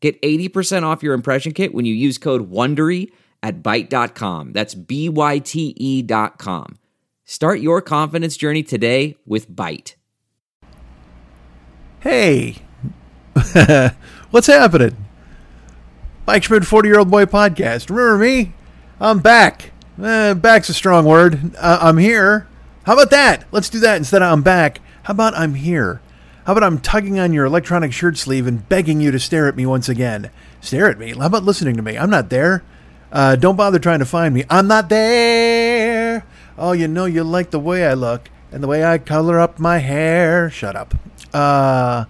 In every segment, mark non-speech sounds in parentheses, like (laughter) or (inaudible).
Get 80% off your impression kit when you use code WONDERY at Byte.com. That's B-Y-T-E dot com. Start your confidence journey today with Byte. Hey, (laughs) what's happening? Mike Schmidt, 40 year old boy podcast. Remember me? I'm back. Eh, back's a strong word. Uh, I'm here. How about that? Let's do that instead of I'm back. How about I'm here? How about I'm tugging on your electronic shirt sleeve and begging you to stare at me once again? Stare at me? How about listening to me? I'm not there. Uh, don't bother trying to find me. I'm not there. Oh, you know you like the way I look and the way I color up my hair. Shut up. Uh,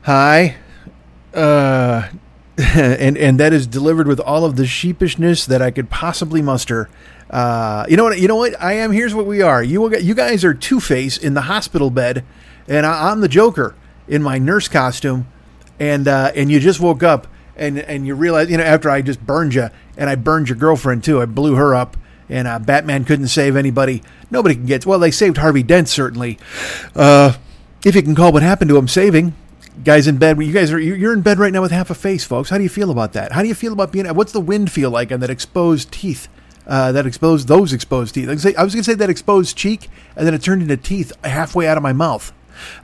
hi. Uh, (laughs) and and that is delivered with all of the sheepishness that I could possibly muster. Uh, you know what? You know what? I am. Here's what we are. You will get, you guys are Two Face in the hospital bed, and I, am the Joker in my nurse costume, and uh, and you just woke up and and you realize you know after I just burned you and I burned your girlfriend too. I blew her up, and uh, Batman couldn't save anybody. Nobody can get. Well, they saved Harvey Dent certainly. Uh, if you can call what happened to him saving guys in bed. You guys are you're in bed right now with half a face, folks. How do you feel about that? How do you feel about being? What's the wind feel like on that exposed teeth? Uh, that exposed those exposed teeth. I was going to say that exposed cheek, and then it turned into teeth halfway out of my mouth.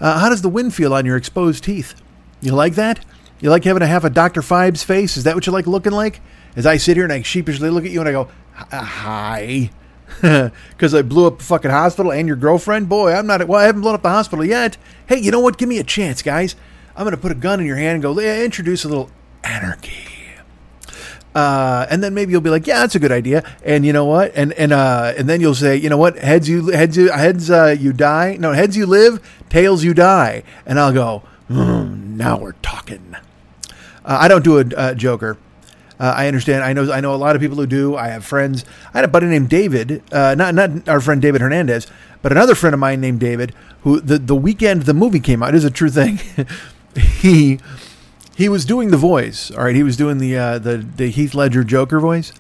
Uh, how does the wind feel on your exposed teeth? You like that? You like having a half a Dr. Phibes face? Is that what you like looking like? As I sit here and I sheepishly look at you and I go, hi. (laughs) Because I blew up the fucking hospital and your girlfriend? Boy, I'm not, well, I haven't blown up the hospital yet. Hey, you know what? Give me a chance, guys. I'm going to put a gun in your hand and go, yeah, introduce a little anarchy. Uh, and then maybe you'll be like, yeah, that's a good idea. And you know what? And and uh, and then you'll say, you know what? Heads you heads you heads uh, you die. No, heads you live, tails you die. And I'll go, mm, now we're talking. Uh, I don't do a, Joker. Uh, I understand. I know. I know a lot of people who do. I have friends. I had a buddy named David. Uh, not not our friend David Hernandez, but another friend of mine named David. Who the the weekend the movie came out is a true thing. (laughs) he he was doing the voice. All right, he was doing the uh, the the Heath Ledger Joker voice,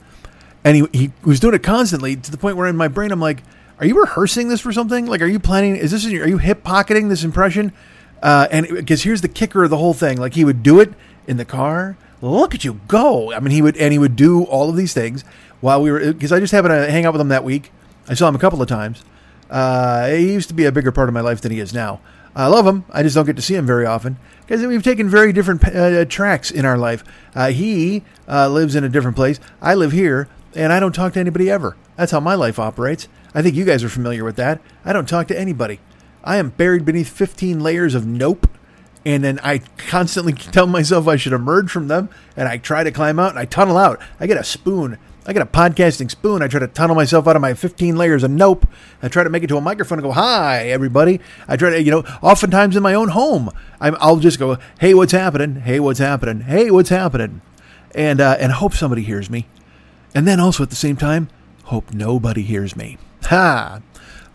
and he he was doing it constantly to the point where in my brain I'm like, are you rehearsing this for something? Like, are you planning? Is this are you hip pocketing this impression? Uh, and because here's the kicker of the whole thing: like he would do it in the car. Look at you go! I mean, he would and he would do all of these things while we were because I just happened to hang out with him that week. I saw him a couple of times. Uh, he used to be a bigger part of my life than he is now. I love him. I just don't get to see him very often because we've taken very different uh, tracks in our life. Uh, he uh, lives in a different place. I live here, and I don't talk to anybody ever. That's how my life operates. I think you guys are familiar with that. I don't talk to anybody. I am buried beneath 15 layers of nope, and then I constantly (laughs) tell myself I should emerge from them, and I try to climb out, and I tunnel out. I get a spoon I get a podcasting spoon. I try to tunnel myself out of my 15 layers of nope. I try to make it to a microphone and go, hi, everybody. I try to, you know, oftentimes in my own home, i will just go, hey, what's happening? Hey, what's happening? Hey, what's happening? And, uh, and hope somebody hears me. And then also at the same time, hope nobody hears me. Ha!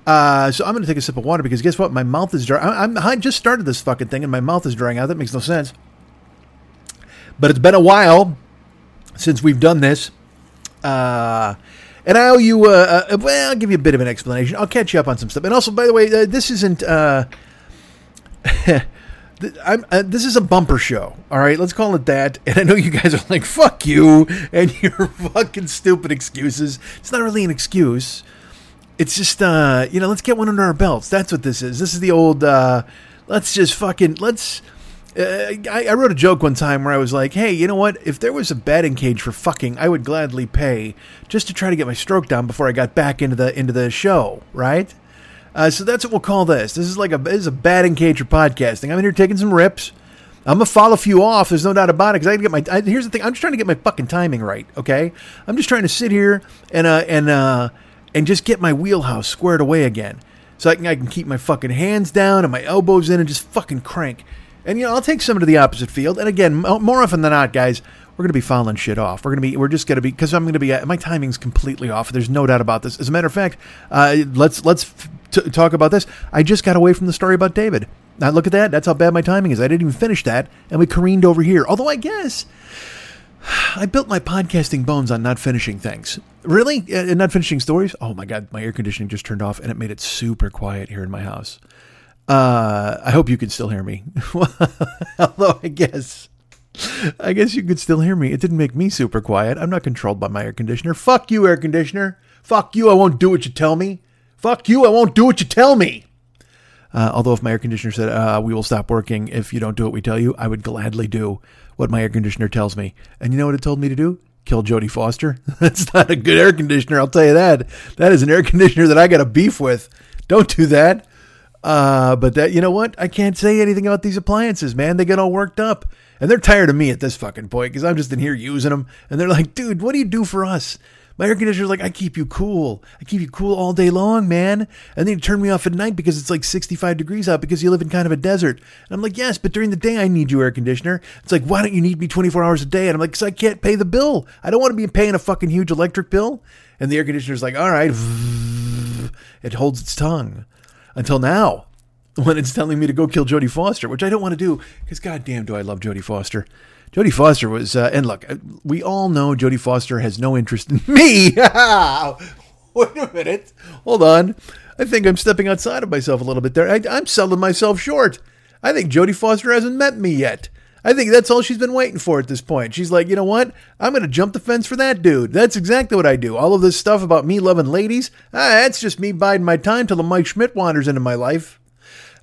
Uh, so I'm going to take a sip of water because guess what? My mouth is dry. I, I'm, I just started this fucking thing and my mouth is drying out. That makes no sense. But it's been a while since we've done this. Uh, and I owe you, uh, uh, well, I'll give you a bit of an explanation. I'll catch you up on some stuff. And also, by the way, uh, this isn't, uh, (laughs) I'm, uh, this is a bumper show. All right, let's call it that. And I know you guys are like, fuck you (laughs) and your fucking stupid excuses. It's not really an excuse. It's just, uh, you know, let's get one under our belts. That's what this is. This is the old, uh, let's just fucking, let's, uh, I, I, wrote a joke one time where I was like, "Hey, you know what? If there was a batting cage for fucking, I would gladly pay just to try to get my stroke down before I got back into the into the show." Right? Uh, so that's what we'll call this. This is like a this is a batting cage for podcasting. I'm in here taking some rips. I'm gonna follow a few off. There's no doubt about it. Because I get my. I, here's the thing. I'm just trying to get my fucking timing right. Okay. I'm just trying to sit here and uh and uh and just get my wheelhouse squared away again, so I can I can keep my fucking hands down and my elbows in and just fucking crank. And you know, I'll take someone to the opposite field. And again, more often than not, guys, we're gonna be fouling shit off. We're gonna be we're just gonna be because I'm gonna be my timing's completely off. There's no doubt about this. As a matter of fact, uh, let's let's t- talk about this. I just got away from the story about David. Now look at that. That's how bad my timing is. I didn't even finish that, and we careened over here. Although I guess (sighs) I built my podcasting bones on not finishing things. Really? Uh, not finishing stories? Oh my god, my air conditioning just turned off and it made it super quiet here in my house. Uh, I hope you can still hear me. (laughs) Although I guess I guess you could still hear me. It didn't make me super quiet. I'm not controlled by my air conditioner. Fuck you, air conditioner. Fuck you. I won't do what you tell me. Fuck you. I won't do what you tell me. Uh, although if my air conditioner said uh, we will stop working if you don't do what we tell you, I would gladly do what my air conditioner tells me. And you know what it told me to do? Kill Jodie Foster. (laughs) That's not a good air conditioner, I'll tell you that. That is an air conditioner that I got a beef with. Don't do that. Uh, but that you know what? I can't say anything about these appliances, man. They get all worked up. And they're tired of me at this fucking point because I'm just in here using them. And they're like, dude, what do you do for us? My air conditioner's like, I keep you cool. I keep you cool all day long, man. And then you turn me off at night because it's like 65 degrees out because you live in kind of a desert. And I'm like, yes, but during the day I need you, air conditioner. It's like, why don't you need me 24 hours a day? And I'm like, because I can't pay the bill. I don't want to be paying a fucking huge electric bill. And the air conditioner's like, all right. (laughs) It holds its tongue until now when it's telling me to go kill Jodie Foster, which I don't want to do because goddamn do I love Jodie Foster. Jodie Foster was, uh, and look, we all know Jodie Foster has no interest in me. (laughs) Wait a minute, hold on. I think I'm stepping outside of myself a little bit there. I, I'm selling myself short. I think Jodie Foster hasn't met me yet. I think that's all she's been waiting for at this point. She's like, you know what? I'm going to jump the fence for that dude. That's exactly what I do. All of this stuff about me loving ladies, ah, that's just me biding my time till the Mike Schmidt wanders into my life.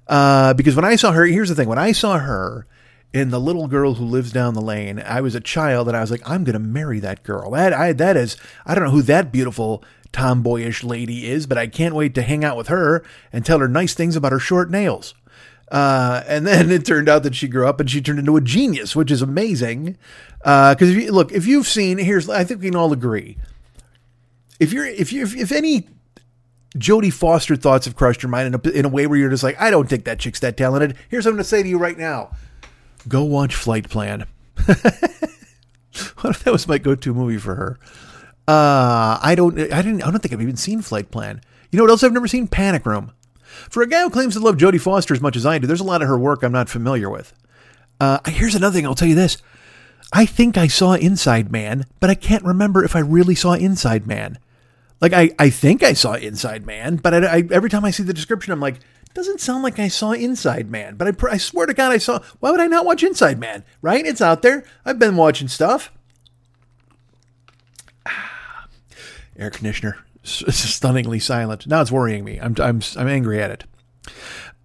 Uh, because when I saw her, here's the thing: when I saw her in the little girl who lives down the lane, I was a child, and I was like, I'm going to marry that girl. That I that is, I don't know who that beautiful tomboyish lady is, but I can't wait to hang out with her and tell her nice things about her short nails. Uh, and then it turned out that she grew up and she turned into a genius, which is amazing. Because if you look, if you've seen, here's, I think we can all agree. If you're, if you, if, if any Jodie Foster thoughts have crushed your mind in a, in a way where you're just like, I don't think that chick's that talented. Here's what I'm going to say to you right now: Go watch Flight Plan. (laughs) What if that was my go-to movie for her. Uh, I don't, I didn't, I don't think I've even seen Flight Plan. You know what else I've never seen? Panic Room. For a guy who claims to love Jodie Foster as much as I do, there's a lot of her work I'm not familiar with. Uh, here's another thing. I'll tell you this. I think I saw Inside Man, but I can't remember if I really saw Inside Man. Like I, I think I saw Inside Man, but I, I, every time I see the description, I'm like, doesn't sound like I saw Inside Man. But I, I swear to God, I saw. Why would I not watch Inside Man? Right? It's out there. I've been watching stuff. (sighs) Air conditioner, (laughs) stunningly silent. Now it's worrying me. I'm, I'm, I'm angry at it.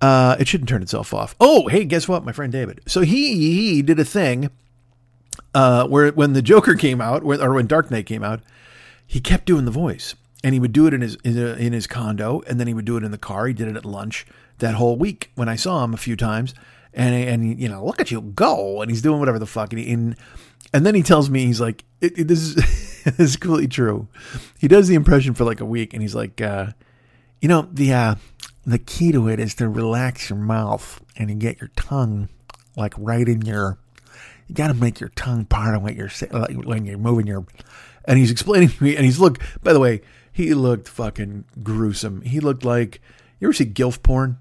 Uh, it shouldn't turn itself off. Oh, hey, guess what? My friend David. So he he did a thing uh, where when the Joker came out, or when Dark Knight came out, he kept doing the voice and he would do it in his in, in, his condo, and then he would do it in the car. He did it at lunch that whole week when I saw him a few times, and and you know, look at you go, and he's doing whatever the fuck, and he, and, and then he tells me he's like, it, it, this is (laughs) this is completely true. He does the impression for like a week, and he's like, uh, you know, the uh, the key to it is to relax your mouth and you get your tongue like right in your. You got to make your tongue part of what you're saying like when you're moving your. And he's explaining to me, and he's look. By the way, he looked fucking gruesome. He looked like you ever see gilf porn?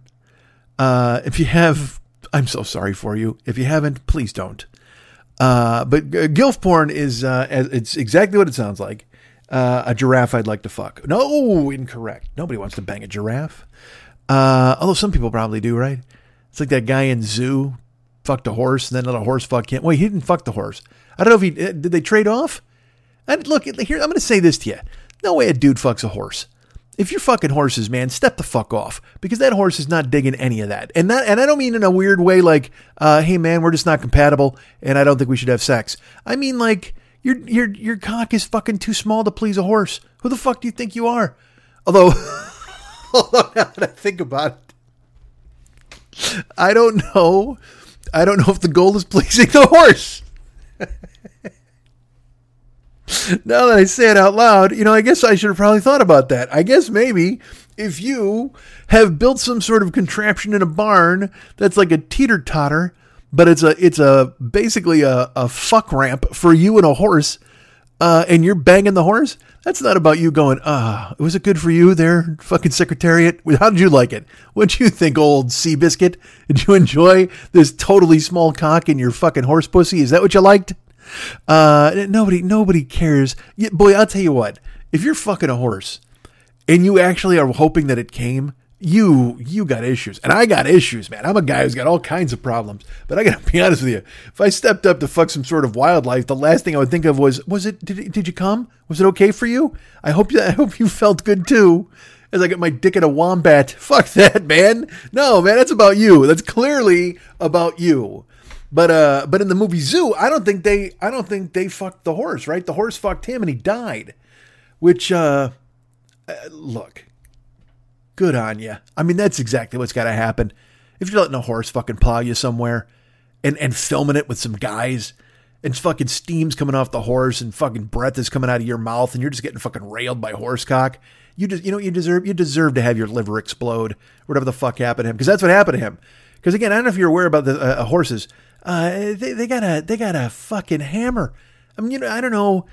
Uh, if you have, I'm so sorry for you. If you haven't, please don't. Uh, but gilf porn is uh, it's exactly what it sounds like. Uh, a giraffe I'd like to fuck. No, incorrect. Nobody wants to bang a giraffe. Uh, although some people probably do, right? It's like that guy in Zoo fucked a horse and then let a horse fuck him. Wait, he didn't fuck the horse. I don't know if he did. They trade off? And look, here I'm going to say this to you. No way a dude fucks a horse. If you're fucking horses, man, step the fuck off because that horse is not digging any of that. And that, and I don't mean in a weird way like, uh, hey man, we're just not compatible, and I don't think we should have sex. I mean like your your your cock is fucking too small to please a horse. Who the fuck do you think you are? Although, (laughs) although now that I think about it, I don't know. I don't know if the goal is pleasing the horse. (laughs) (laughs) now that I say it out loud, you know, I guess I should have probably thought about that. I guess maybe if you have built some sort of contraption in a barn that's like a teeter totter, but it's a it's a basically a, a fuck ramp for you and a horse, uh, and you're banging the horse. That's not about you going, ah, was it good for you there, fucking secretariat? How did you like it? What'd you think, old Seabiscuit? Did you enjoy this totally small cock in your fucking horse pussy? Is that what you liked? Uh, nobody, nobody cares. Yeah, boy, I'll tell you what. If you're fucking a horse and you actually are hoping that it came, you you got issues. And i got issues man. I'm a guy who's got all kinds of problems. But i gotta be (laughs) honest with you. If i stepped up to fuck some sort of wildlife the last thing i would think of was was it did, did you come? Was it okay for you? I hope you (laughs) i hope you felt good too. As i get my dick in a wombat. (laughs) Fuck that man. No man that's about you. That's clearly about you but uh but in the movie zoo i don't think they i don't think they fucked the horse right the horse fucked him and he died which uh, uh look good on you. I mean, that's exactly what's got to happen. If you're letting a horse fucking plow you somewhere and, and filming it with some guys and fucking steam's coming off the horse and fucking breath is coming out of your mouth and you're just getting fucking railed by horsecock, you just, you know, you deserve, you deserve to have your liver explode, whatever the fuck happened to him. Cause that's what happened to him. Cause again, I don't know if you're aware about the uh, uh, horses. Uh, they, they got a, they got a fucking hammer. I mean, you know, I don't know.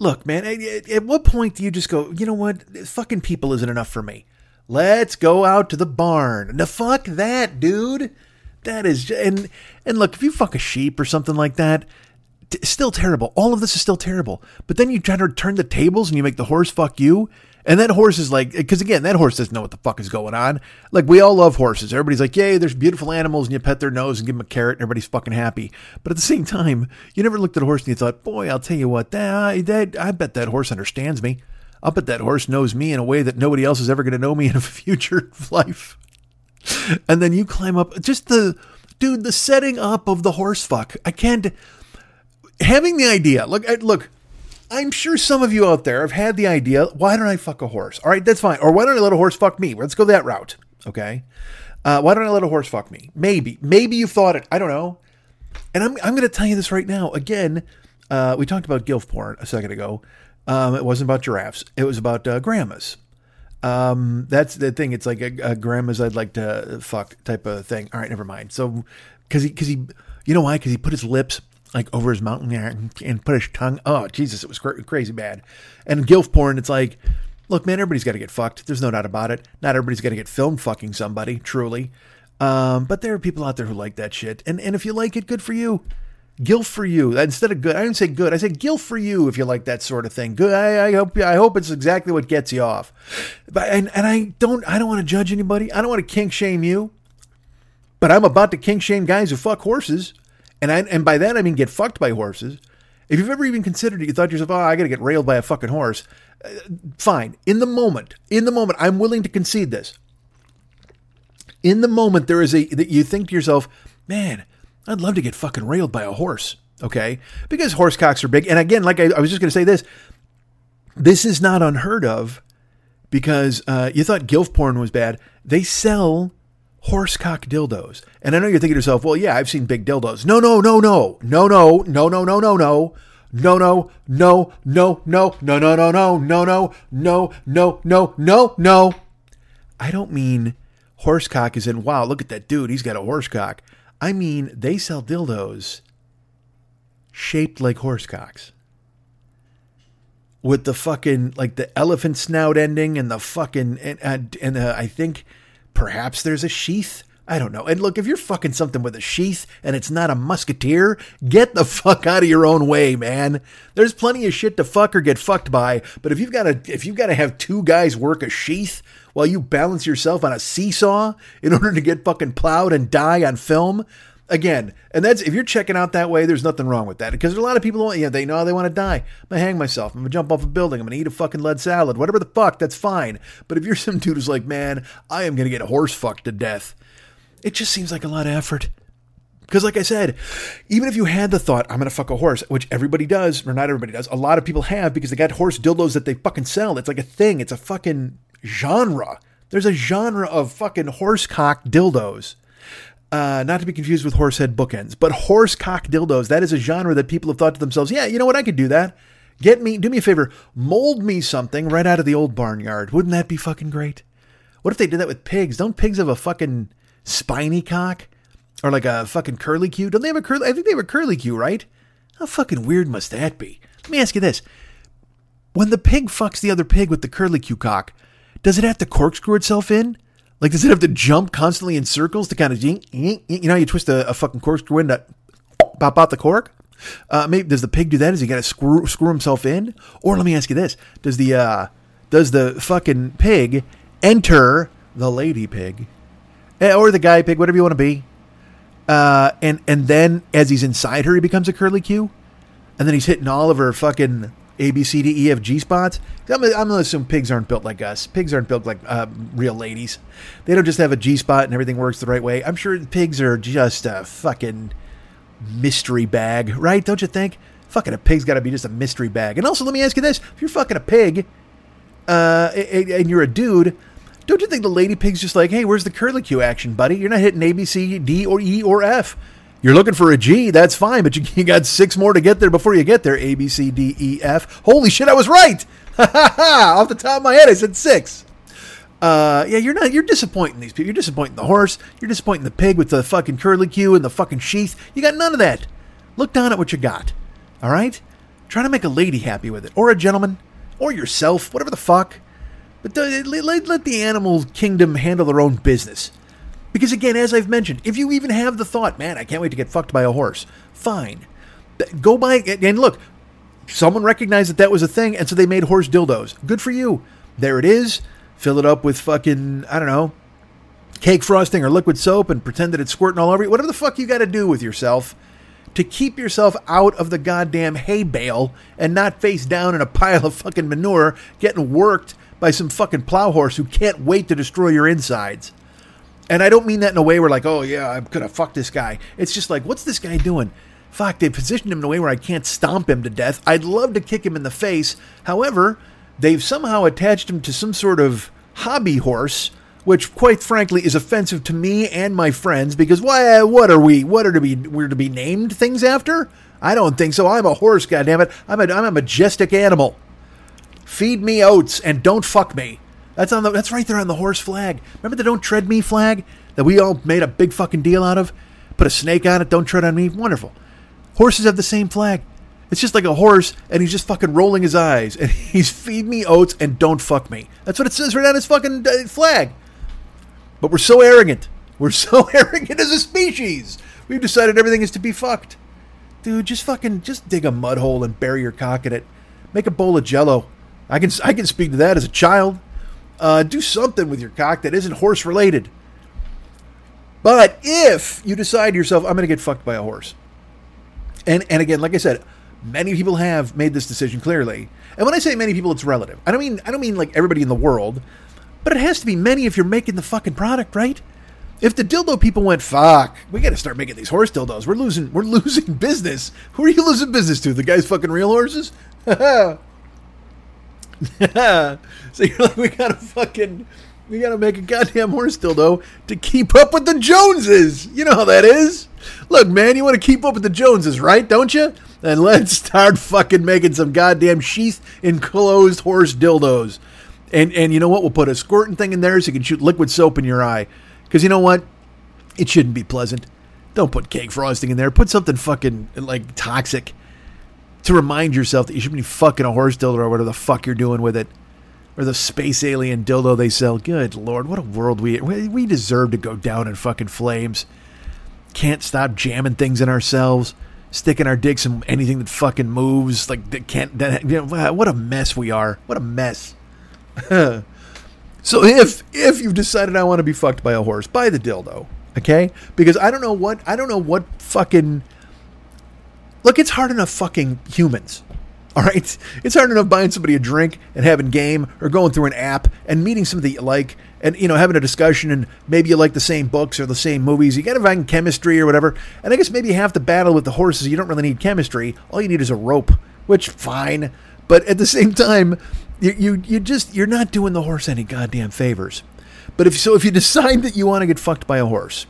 Look, man, at, at what point do you just go, you know what? Fucking people isn't enough for me. Let's go out to the barn. The fuck that, dude. That is, just, and and look, if you fuck a sheep or something like that, t- still terrible. All of this is still terrible. But then you try to turn the tables and you make the horse fuck you, and that horse is like, because again, that horse doesn't know what the fuck is going on. Like we all love horses. Everybody's like, yay, there's beautiful animals, and you pet their nose and give them a carrot, and everybody's fucking happy. But at the same time, you never looked at a horse and you thought, boy, I'll tell you what, that, that I bet that horse understands me. I'll bet that horse knows me in a way that nobody else is ever going to know me in a (laughs) future life. And then you climb up, just the dude, the setting up of the horse fuck. I can't. Having the idea, look, look, I'm sure some of you out there have had the idea. Why don't I fuck a horse? All right, that's fine. Or why don't I let a horse fuck me? Let's go that route. Okay. Uh, why don't I let a horse fuck me? Maybe, maybe you've thought it. I don't know. And I'm, I'm going to tell you this right now. Again, uh, we talked about gilf porn a second ago. Um, it wasn't about giraffes. It was about uh, grandmas. Um, that's the thing. It's like a, a, grandmas I'd like to fuck type of thing. All right, never mind. So, because he, because he, you know why? Because he put his lips like over his mountain there and, put his tongue. Oh Jesus, it was cr- crazy bad. And gilf porn, it's like, look, man, everybody's got to get fucked. There's no doubt about it. Not everybody's got to get filmed fucking somebody, truly. Um, but there are people out there who like that shit. And and if you like it, good for you. Gilf for you instead of good. I didn't say good. I said gilf for you if you like that sort of thing. Good. I, I hope. I hope it's exactly what gets you off. But and and I don't. I don't want to judge anybody. I don't want to kink shame you. But I'm about to kink shame guys who fuck horses, and I and by that I mean get fucked by horses. If you've ever even considered it, you thought to yourself, "Oh, I got to get railed by a fucking horse." Uh, fine. In the moment, in the moment, I'm willing to concede this. In the moment, there is a that you think to yourself, "Man." I'd love to get fucking railed by a horse. Okay. Because horse cocks are big. And again, like I, I was just going to say this this is not unheard of because uh, you thought gilf porn was bad. They sell horsecock dildos. And I know you're thinking to yourself, well, yeah, I've seen big dildos. No, no, no, no, no, no, no, no, no, no, no. No, no, no, no, no, no, no, no, no, no, no, no, no, no, no, no. I don't mean horsecock is in, wow, look at that dude. He's got a horsecock. I mean, they sell dildos shaped like horsecocks. With the fucking like the elephant snout ending and the fucking and and, and uh, I think perhaps there's a sheath. I don't know. And look, if you're fucking something with a sheath and it's not a musketeer, get the (laughs) fuck out of your own way, man. There's plenty of shit to fuck or get fucked by, but if you've got to if you've got to have two guys work a sheath while you balance yourself on a seesaw in order to get fucking plowed and die on film. Again, and that's if you're checking out that way, there's nothing wrong with that because there's a lot of people, you know, they know they want to die. I'm gonna hang myself. I'm gonna jump off a building. I'm gonna eat a fucking lead salad. Whatever the fuck, that's fine. But if you're (laughs) some dude who's like, man, I am gonna get horse fucked to death, it just seems like a lot of effort. Because, like I said, even if you had the thought, I'm going to fuck a horse, which everybody does, or not everybody does, a lot of people have because they got horse dildos that they fucking sell. It's like a thing, it's a fucking genre. There's a genre of fucking horse cock dildos. Uh, not to be confused with horsehead bookends, but horse cock dildos. That is a genre that people have thought to themselves, yeah, you know what? I could do that. Get me, do me a favor, mold me something right out of the old barnyard. Wouldn't that be fucking great? What if they did that with pigs? Don't pigs have a fucking spiny cock? or like a fucking curly Q. Don't they have a curly? I think they have a curly Q, right? How fucking weird must that be? Let me ask you this: When the pig fucks the other pig with the curly Q cock, does it have to corkscrew itself in? Like, does it have to jump constantly in circles to kind of, you know, you twist a, a fucking corkscrew in to pop out the cork? Uh, maybe does the pig do that? Is he got to screw screw himself in? Or let me ask you this: Does the uh, does the fucking pig enter the lady pig, eh, or the guy pig, whatever you want to be, uh, and and then as he's inside her, he becomes a curly Q, and then he's hitting all of her fucking A B C D E F G spots. I'm, I'm gonna assume pigs aren't built like us. Pigs aren't built like uh, real ladies. They don't just have a G spot and everything works the right way. I'm sure pigs are just a fucking mystery bag, right? Don't you think? Fucking a pig's got to be just a mystery bag. And also, let me ask you this: If you're fucking a pig, uh, and you're a dude, don't you think the lady pig's just like, hey, where's the curly Q action, buddy? You're not hitting A, B, C, D, or E, or F. You're looking for a G, that's fine, but you, you got six more to get there before you get there. A, B, C, D, E, F. Holy shit, I was right! (laughs) Off the top of my head, I said six. Uh, yeah, you're not. You're disappointing these people. You're disappointing the horse. You're disappointing the pig with the fucking curly Q and the fucking sheath. You got none of that. Look down at what you got. All right. Try to make a lady happy with it, or a gentleman, or yourself, whatever the fuck. But let, let the animal kingdom handle their own business. Because again, as I've mentioned, if you even have the thought, man, I can't wait to get fucked by a horse, fine. Go buy and look. Someone recognized that that was a thing, and so they made horse dildos. Good for you. There it is fill it up with fucking, I don't know, cake frosting or liquid soap and pretend that it's squirting all over you. Whatever the fuck you got to do with yourself to keep yourself out of the goddamn hay bale and not face down in a pile of fucking manure getting worked by some fucking plow horse who can't wait to destroy your insides. And I don't mean that in a way where like, oh yeah, I'm gonna fuck this guy. It's just like, what's this guy doing? Fuck, they positioned him in a way where I can't stomp him to death. I'd love to kick him in the face. However, they've somehow attached him to some sort of hobby horse, which quite frankly is offensive to me and my friends because why what are we what are to be we're to be named things after? I don't think so. I'm a horse, goddammit. I'm a I'm a majestic animal. Feed me oats and don't fuck me. That's on the that's right there on the horse flag. Remember the don't tread me flag that we all made a big fucking deal out of? Put a snake on it, don't tread on me. Wonderful. Horses have the same flag. It's just like a horse, and he's just fucking rolling his eyes, and (laughs) he's feed me oats and don't fuck me. That's what it says right on his fucking uh, flag. But we're so arrogant. We're (laughs) so arrogant as a species. We've decided everything is to be fucked. Dude, just fucking just dig a mud hole and bury your cock in it. Make a bowl of jello. I can I can speak to that as a child. Uh, do something with your cock that isn't horse related. But if you decide yourself, I'm going to get fucked by a horse, and and again, like I said, Many people have made this decision clearly. And when I say many people, it's relative. I don't mean I don't mean like everybody in the world, but it has to be many if you're making the fucking product, right? If the dildo people went, fuck, we got to start making these horse dildos. We're losing, we're (laughs) losing business. Who are you losing business to? The guys fucking real horses? (laughs) (laughs) so you're like, we gotta fucking, we gotta make a goddamn horse dildo to keep up with the Joneses. You know how that is. Look, man, you want to keep up with the Joneses, right? Don't you? Then let's start fucking making some goddamn sheath enclosed horse dildos. And and you know what? We'll put a squirting thing in there so you can shoot liquid soap in your eye. Because you know what? It shouldn't be pleasant. Don't put cake frosting in there. Put something fucking like toxic to remind yourself that you shouldn't be fucking a horse dildo or whatever the fuck you're doing with it. Or the space alien dildo they sell. Good lord, what a world we we deserve to go down in fucking flames. Can't stop jamming things in ourselves sticking our dicks in anything that fucking moves. Like that can't. That, you know, what a mess we are. What a mess. (laughs) so if if you've decided I want to be fucked by a horse, buy the dildo, okay? Because I don't know what I don't know what fucking. Look, it's hard enough fucking humans. All right, it's hard enough buying somebody a drink and having game, or going through an app and meeting somebody you like, and you know having a discussion, and maybe you like the same books or the same movies. You got to find chemistry or whatever. And I guess maybe half the battle with the horses, you don't really need chemistry. All you need is a rope, which fine. But at the same time, you you, you just you're not doing the horse any goddamn favors. But if so, if you decide that you want to get fucked by a horse,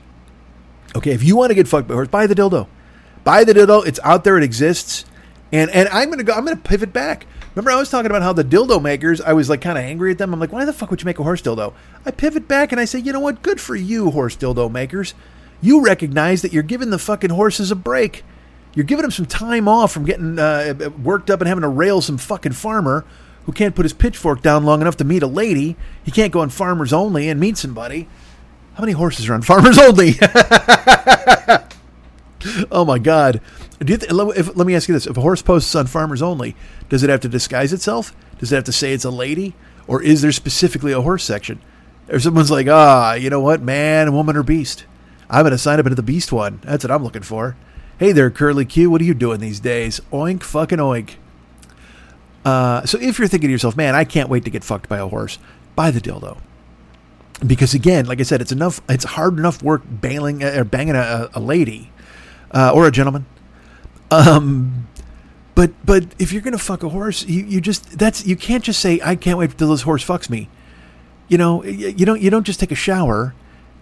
okay, if you want to get fucked by a horse, buy the dildo. Buy the dildo. It's out there. It exists. And and I'm gonna go. I'm gonna pivot back. Remember, I was talking about how the dildo makers. I was like kind of angry at them. I'm like, why the fuck would you make a horse dildo? I pivot back and I say, you know what? Good for you, horse dildo makers. You recognize that you're giving the fucking horses a break. You're giving them some time off from getting uh, worked up and having to rail some fucking farmer who can't put his pitchfork down long enough to meet a lady. He can't go on Farmers Only and meet somebody. How many horses are on Farmers Only? (laughs) (laughs) oh my God! Do you th- if, let me ask you this: If a horse posts on Farmers Only, does it have to disguise itself? Does it have to say it's a lady, or is there specifically a horse section? Or someone's like, ah, you know what, man, woman, or beast? I'm gonna sign up into the beast one. That's what I'm looking for. Hey there, Curly Q. What are you doing these days? Oink, fucking oink. Uh, so if you're thinking to yourself, man, I can't wait to get fucked by a horse, buy the dildo. Because again, like I said, it's enough. It's hard enough work bailing or banging a, a lady uh, or a gentleman. Um, but but if you're gonna fuck a horse, you, you just that's you can't just say I can't wait till this horse fucks me. You know you don't you don't just take a shower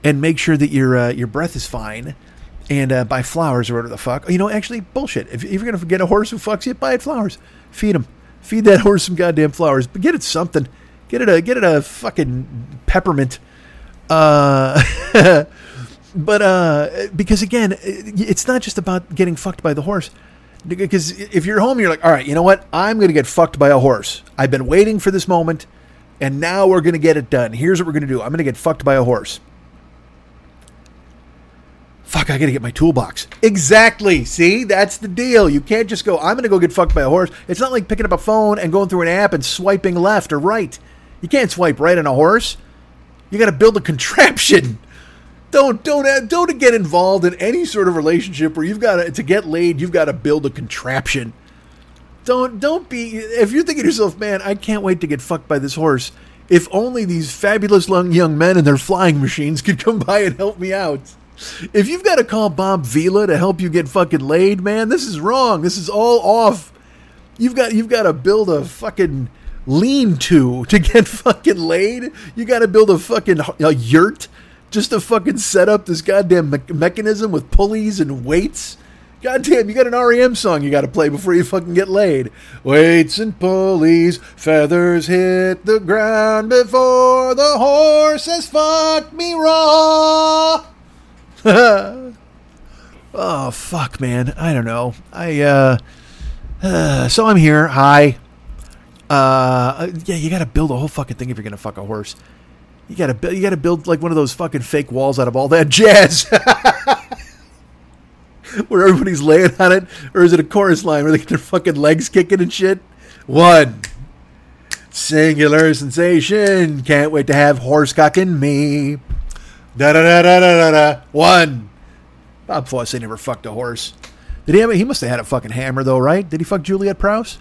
and make sure that your uh, your breath is fine and uh, buy flowers or whatever the fuck. You know, actually bullshit. If, if you're gonna get a horse who fucks you, buy it flowers. Feed him. Feed that (laughs) horse some goddamn flowers. But get it something. Get it a get it a fucking peppermint. Uh, (laughs) but uh, because again, it's not just about getting fucked by the horse. Because if you're home, you're like, all right, you know what? I'm going to get fucked by a horse. I've been waiting for this moment, and now we're going to get it done. Here's what we're going to do. I'm going to get fucked by a horse. Fuck, I got to get my toolbox. Exactly. See, that's the deal. You can't just go, I'm going to go get fucked by a horse. It's not like picking up a phone and going through an app and swiping left or right. You can't swipe right on a horse. You got to build a (laughs) contraption. Don't don't uh, don't get involved in any sort of relationship where you've got to to get laid. You've got to build a contraption. Don't don't be if you're thinking to yourself, man, I can't wait to get fucked by this horse. If only these fabulous young young men and their flying machines could (laughs) come by and help me out. If you've got to call Bob Vila to help you get fucking laid, man, this is wrong. This is all off. You've got you've got to build a fucking lean to to get (laughs) fucking laid. You got to build a fucking a yurt just to fucking set up this goddamn me- mechanism with pulleys and weights. Goddamn, you got an REM song you got to play before you fucking get laid. Weights and pulleys, feathers hit the ground before the horse has fucked me raw. (laughs) oh fuck, man. I don't know. I uh, uh (sighs) so I'm here. Hi. Uh, yeah, you got to build a whole fucking thing if you're gonna fuck a horse. You got to you got to build like one of those fucking fake walls out of all that (laughs) jazz. where everybody's laying on it, or is it a chorus line where they get their fucking legs kicking and shit? One singular sensation. Can't wait to have horse cock in me. Da da da da da da da. One. Bob Fosse never fucked a horse. Did he have? A, he must have had a fucking hammer though, right? Did he fuck Juliet Prowse?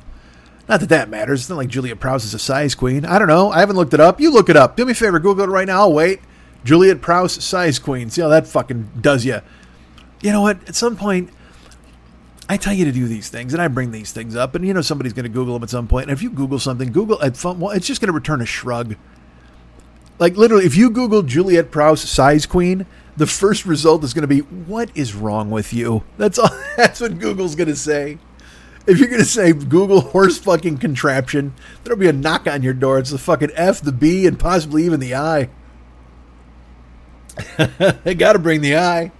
Not that that matters. It's not like Juliet Prowse is a size queen. I don't know. I haven't looked it up. You look it up. Do me a favor. Google it right now. I'll wait. Juliet Prowse, size queen. See how that fucking does you. You know what? At some point, I tell you to do these things, and I bring these things up, and you know somebody's going to Google them at some point. And if you Google something, Google it's just going to return a shrug. Like literally, if you Google Juliet Prowse, size queen, the first result is going to be, "What is wrong with you?" That's all. (laughs) That's what Google's going to say if you're gonna say Google horse fucking contraption, there'll be a knock on your door. It's the fucking F, the B, and possibly even the I. they got to bring the I.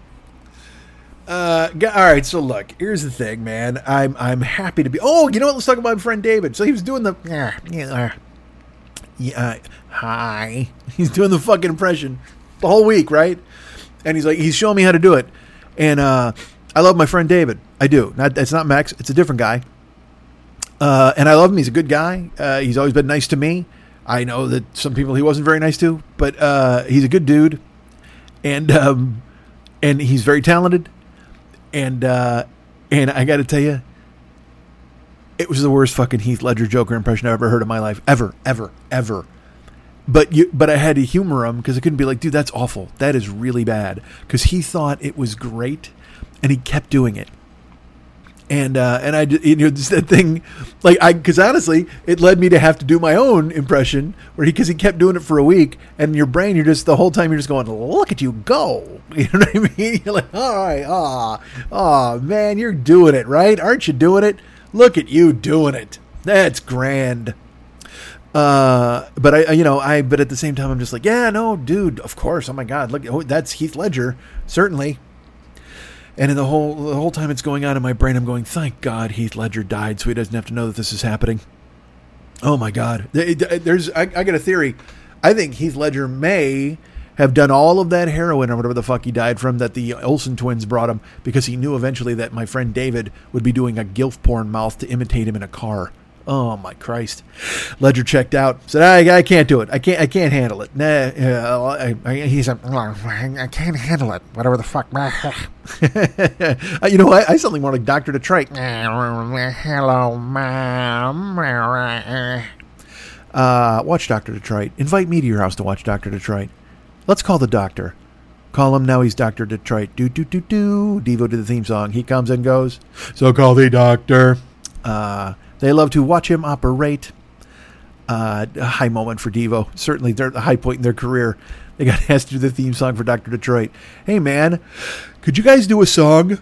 Uh, all right. So look, here's the thing, man. I'm I'm happy to be. Oh, you know what? Let's talk about my friend David. So he was doing the. Yeah, yeah, yeah. Hi. (laughs) He's doing the fucking impression the whole week, right? And he's like, he's showing me how to do it, and uh I love my friend David. I do. Not it's not Max. It's a different guy. Uh, and I love him. He's a good guy. Uh, he's always been nice to me. I know that some people he wasn't very nice to, but uh, he's a good dude, and um, and he's very talented. And uh, and I got to tell you, it was the worst fucking Heath Ledger Joker impression I've ever heard in my life, ever, ever, ever. But you, but I had to humor him because I couldn't be like, dude, that's awful. That is really bad. Because he thought it was great and he kept doing it. And uh, and I you know just that thing like I because honestly it led me to have to do my own impression where he because he kept doing it for a week and your brain you're just the whole time you're just going look at you go (laughs) you know what I mean (laughs) you're like all right ah oh, man you're doing it right aren't you doing it look at you doing it that's grand Uh, but I, you know, I, but at the same time, I'm just like, yeah, no, dude, of course. Oh my God, look, oh, that's Heath Ledger, certainly. And in the whole the whole time it's going on in my brain, I'm going, thank God Heath Ledger died, so he doesn't have to know that this is happening. Oh my God, there's I, I got a theory. I think Heath Ledger may have done all of that heroin or whatever the fuck he died from that the Olsen twins brought him because he knew eventually that my friend David would be doing a gilf porn mouth to imitate him in a car. Oh my Christ! Ledger checked out. Said, "I, I can't do it. I can't. I can't handle it." Nah, uh, I, I, he said, "I can't handle it. Whatever the fuck." (laughs) you know, I, I something more like Doctor Detroit. Hello, mom. Uh, watch Doctor Detroit. Invite me to your house to watch Doctor Detroit. Let's call the doctor. Call him now. He's Doctor Detroit. Do do do do. Devo to the theme song. He comes and goes. So call the doctor. Uh, they love to watch him operate. Uh, a high moment for Devo. Certainly, they're at the high point in their career. They got (laughs) asked to do the theme song for Doctor Detroit. Hey man, could you guys do a song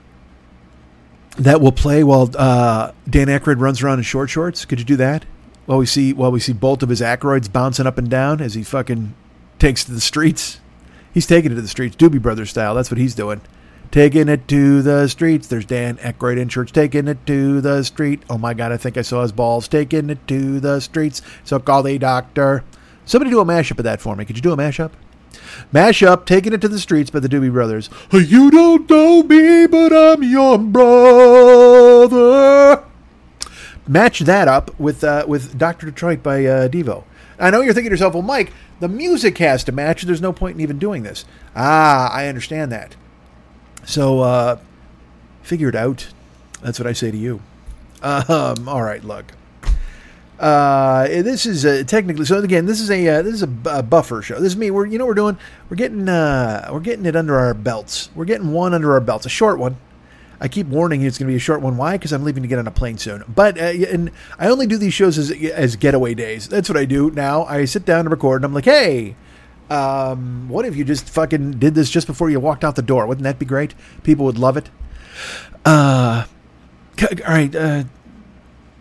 that will play while uh, Dan Aykroyd runs around in short shorts? Could you do that? While we see while we see both of his Aykroyds bouncing up and down as he fucking takes to the streets. He's taking it to the streets, Doobie Brothers style. That's what he's doing. Taking it to the streets. There's Dan Aykroyd in church. Taking it to the street. Oh my God, I think I saw his balls. Taking it to the streets. So call the doctor. Somebody do a mashup of that for me. Could you do a mashup? Mashup, Taking It to the Streets by the Doobie Brothers. You don't know me, but I'm your brother. Match that up with uh, with Dr. Detroit by uh, Devo. I know you're thinking to yourself, well, Mike, the music has to match. There's no point in even doing this. Ah, I understand that. So uh, figure it out. That's what I say to you. Um, all right, look. Uh, this is uh, technically so. Again, this is a uh, this is a, a, buffer show. This is me. We're you know we're doing. We're getting uh, we're getting it under our belts. We're getting one under our belts. A short one. I keep warning you it's going to be a short one. Why? Because I'm leaving to get on a plane soon. But uh, and I only do these shows as as getaway days. That's what I do now. I sit down and record, and I'm like, hey, um, what if you just fucking did this just before you walked out the door? Wouldn't that be great? People would love it. Uh, all right. Uh,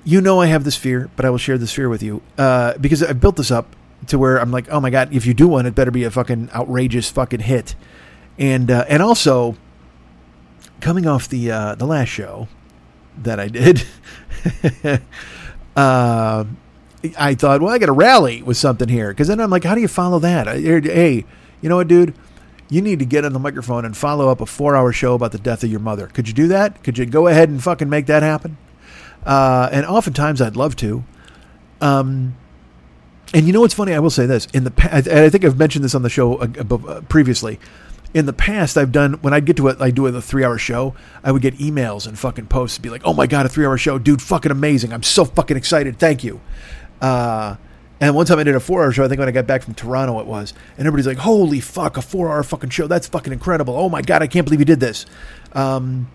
you know I have this fear, but I will share this fear with you uh, because I built this up to where I'm like, oh my god, if you do one, it better be a fucking outrageous fucking hit, and uh, and also coming off the uh, the last show that I did. (laughs) uh, I thought, well, I got to rally with something here because then I'm like, how do you follow that? Hey, you know what, dude? You need to get on the microphone and follow up a four-hour show about the death of your mother. Could you do that? Could you go ahead and fucking make that happen? Uh, and oftentimes I'd love to. Um, and you know what's funny? I will say this in the past, I think I've mentioned this on the show uh, uh, previously in the past I've done when I get to it I do a three hour show I would get emails and fucking posts to be like oh my god a three hour show dude fucking amazing I'm so fucking excited thank you uh, and one time I did a four hour show, I think when I got back from Toronto it was, and everybody's like, holy fuck, a four hour fucking show. That's fucking incredible. Oh my God, I can't believe you did this. Um,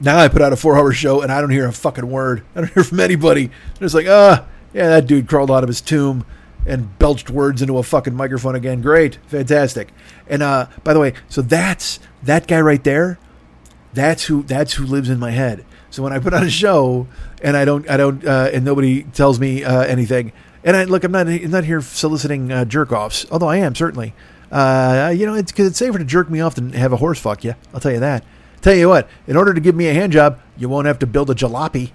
now I put out a four hour show and I don't hear a fucking word. I don't (laughs) hear from anybody. Just like, ah, yeah, that dude crawled out of his tomb and belched words into a fucking microphone again. Great. Fantastic. And uh, by the way, so that's that guy right there. That's who that's who lives in my head. So when I put on a show and I don't, I don't, uh, and nobody tells me uh, anything, and I look, I'm not, I'm not here soliciting uh, jerk offs, although I am certainly. Uh, you know, it's because it's safer to jerk me off than have a horse fuck you. I'll tell you that. Tell you what, in order to give me a hand job, you won't have to build a jalopy.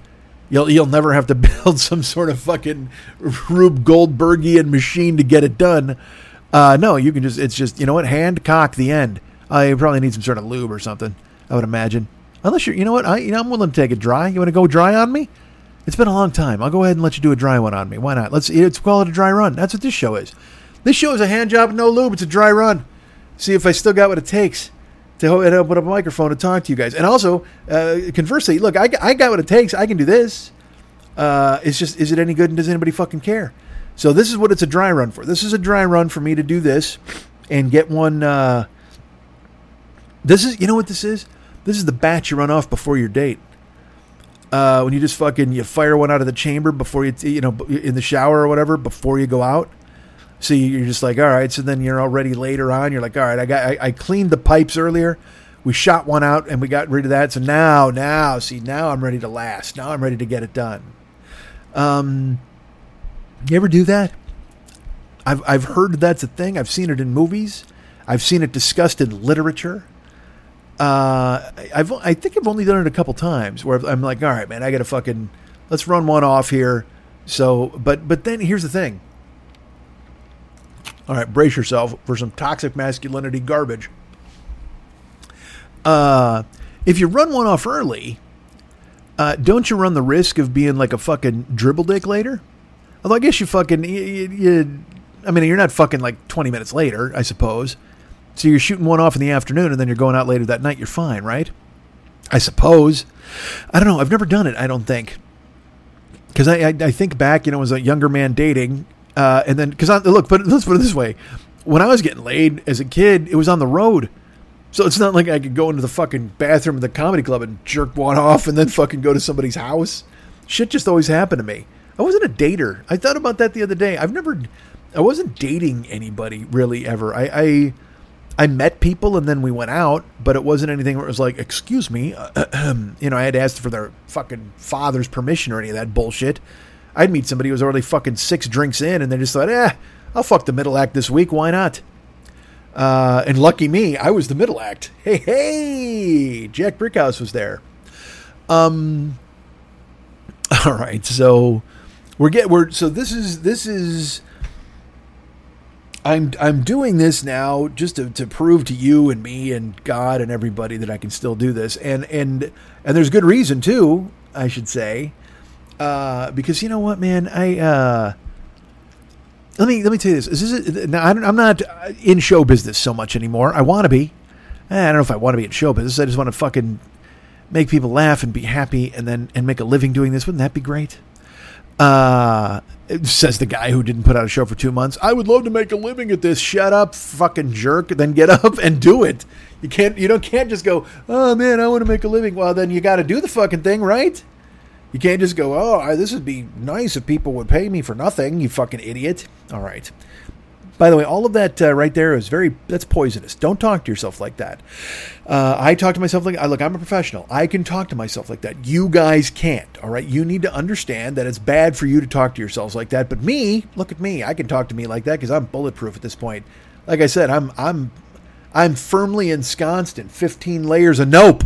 You'll you'll never have to (laughs) build some sort of fucking Rube Goldbergian machine to get it done. Uh, no, you can just it's just you know what hand cock the end. Uh, you probably need some sort of lube or something. I would imagine. Unless you're, you know what, I, you know, I'm willing to take it dry. You want to go dry on me? It's been a long time. I'll go ahead and let you do a dry one on me. Why not? Let's. Call it a dry run. That's what this show is. This show is a hand job, no lube. It's a dry run. See if I still got what it takes to open up a microphone to talk to you guys. And also, uh, conversely, look, I, I got what it takes. I can do this. Uh, it's just, is it any good and does anybody fucking care? So this is what it's a dry run for. This is a dry run for me to do this and get one. Uh, this is, you know what this is? This is the batch you run off before your date. Uh, when you just fucking you fire one out of the chamber before you you know in the shower or whatever before you go out. So you're just like, all right. So then you're already later on. You're like, all right. I got I, I cleaned the pipes earlier. We shot one out and we got rid of that. So now now see now I'm ready to last. Now I'm ready to get it done. Um. You ever do that? I've I've heard that's a thing. I've seen it in movies. I've seen it discussed in literature. Uh, I've I think I've only done it a couple times where I'm like, all right, man, I got to fucking let's run one off here. So, but but then here's the thing. All right, brace yourself for some toxic masculinity garbage. Uh, if you run one off early, uh, don't you run the risk of being like a fucking dribble dick later? Although I guess you fucking you, you, you I mean, you're not fucking like 20 minutes later, I suppose. So you're shooting one off in the afternoon and then you're going out later that night. You're fine, right? I suppose. I don't know. I've never done it. I don't think. Because I, I, I think back, you know, as a younger man dating, uh, and then because look, but let's put it this way: when I was getting laid as a kid, it was on the road. So it's not like I could go into the fucking bathroom of the comedy club and jerk one off and then fucking go to somebody's house. Shit just always happened to me. I wasn't a dater. I thought about that the other day. I've never, I wasn't dating anybody really ever. I, I, I met people and then we went out, but it wasn't anything where it was like, excuse me, (clears throat) you know, I had to ask for their fucking father's permission or any of that bullshit. I'd meet somebody who was already fucking six drinks in and they just thought, eh, I'll fuck the middle act this week. Why not? Uh, and lucky me, I was the middle act. Hey, hey, Jack Brickhouse was there. Um, (laughs) all right, so we're get we're so this is this is I'm I'm doing this now just to, to prove to you and me and God and everybody that I can still do this, and and and there's good reason too, I should say, uh, because you know what, man, I. Uh, let me let me tell you this. this is now I am not in show business so much anymore. I want to be. Eh, I don't know if I want to be in show business. I just want to fucking make people laugh and be happy, and then and make a living doing this. Wouldn't that be great? Uh, says the guy who didn't put out a show for two months. I would love to make a living at this. Shut up, fucking jerk. Then get (laughs) up and do it. You can't. You don't can't just go. Oh man, I want to make a living. Well, then you got to do the fucking thing, right? You can't just go, oh, this would be nice if people would pay me for nothing, you fucking idiot. All right. By the way, all of that uh, right there is very, that's poisonous. Don't talk to yourself like that. Uh, I talk to myself like, I look, I'm a professional. I can talk to myself like that. You guys can't. All right. You need to understand that it's bad for you to talk to yourselves like that. But me, look at me. I can talk to me like that because I'm bulletproof at this point. Like I said, I'm, I'm, I'm firmly ensconced in 15 layers of nope.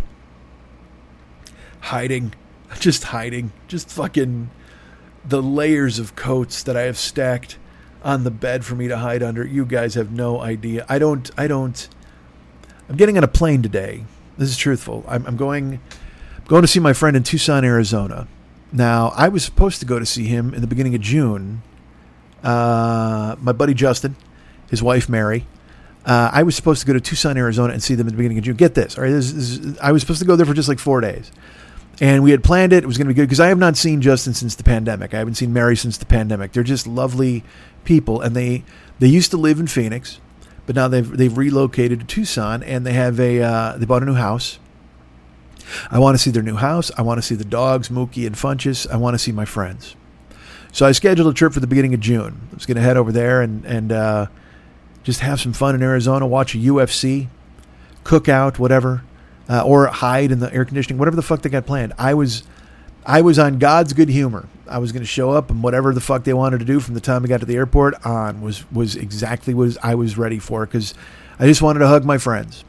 Hiding (laughs) just hiding, just fucking the layers of coats that I have stacked on the bed for me to hide under. You guys have no idea. I don't. I don't. I'm getting on a plane today. This is truthful. I'm, I'm going. I'm going to see my friend in Tucson, Arizona. Now, I was supposed to go to see him in the beginning of June. Uh, my buddy Justin, his wife Mary. Uh, I was supposed to go to Tucson, Arizona, and see them in the beginning of June. Get this, all right? This, this, I was supposed to go there for just like four days and we had planned it. It was going to be good because I have not seen Justin since the pandemic. I haven't seen Mary since the pandemic. They're just lovely people, and they they used to live in Phoenix, but now they've they've relocated to Tucson, and they have a uh, they bought a new house. I want to see their new house. I want to see the dogs, Mookie and Funchess. I want to see my friends. So I scheduled a trip for the beginning of June. I was going to head over there and and uh, just have some fun in Arizona, watch a UFC, cook out, whatever uh, or hide in the air conditioning, whatever the fuck they got planned. I was, I was on God's good humor. I was going to show up, and whatever the fuck they wanted to do from the time I got to the airport on was was exactly what I was ready for because I just wanted to hug my friends.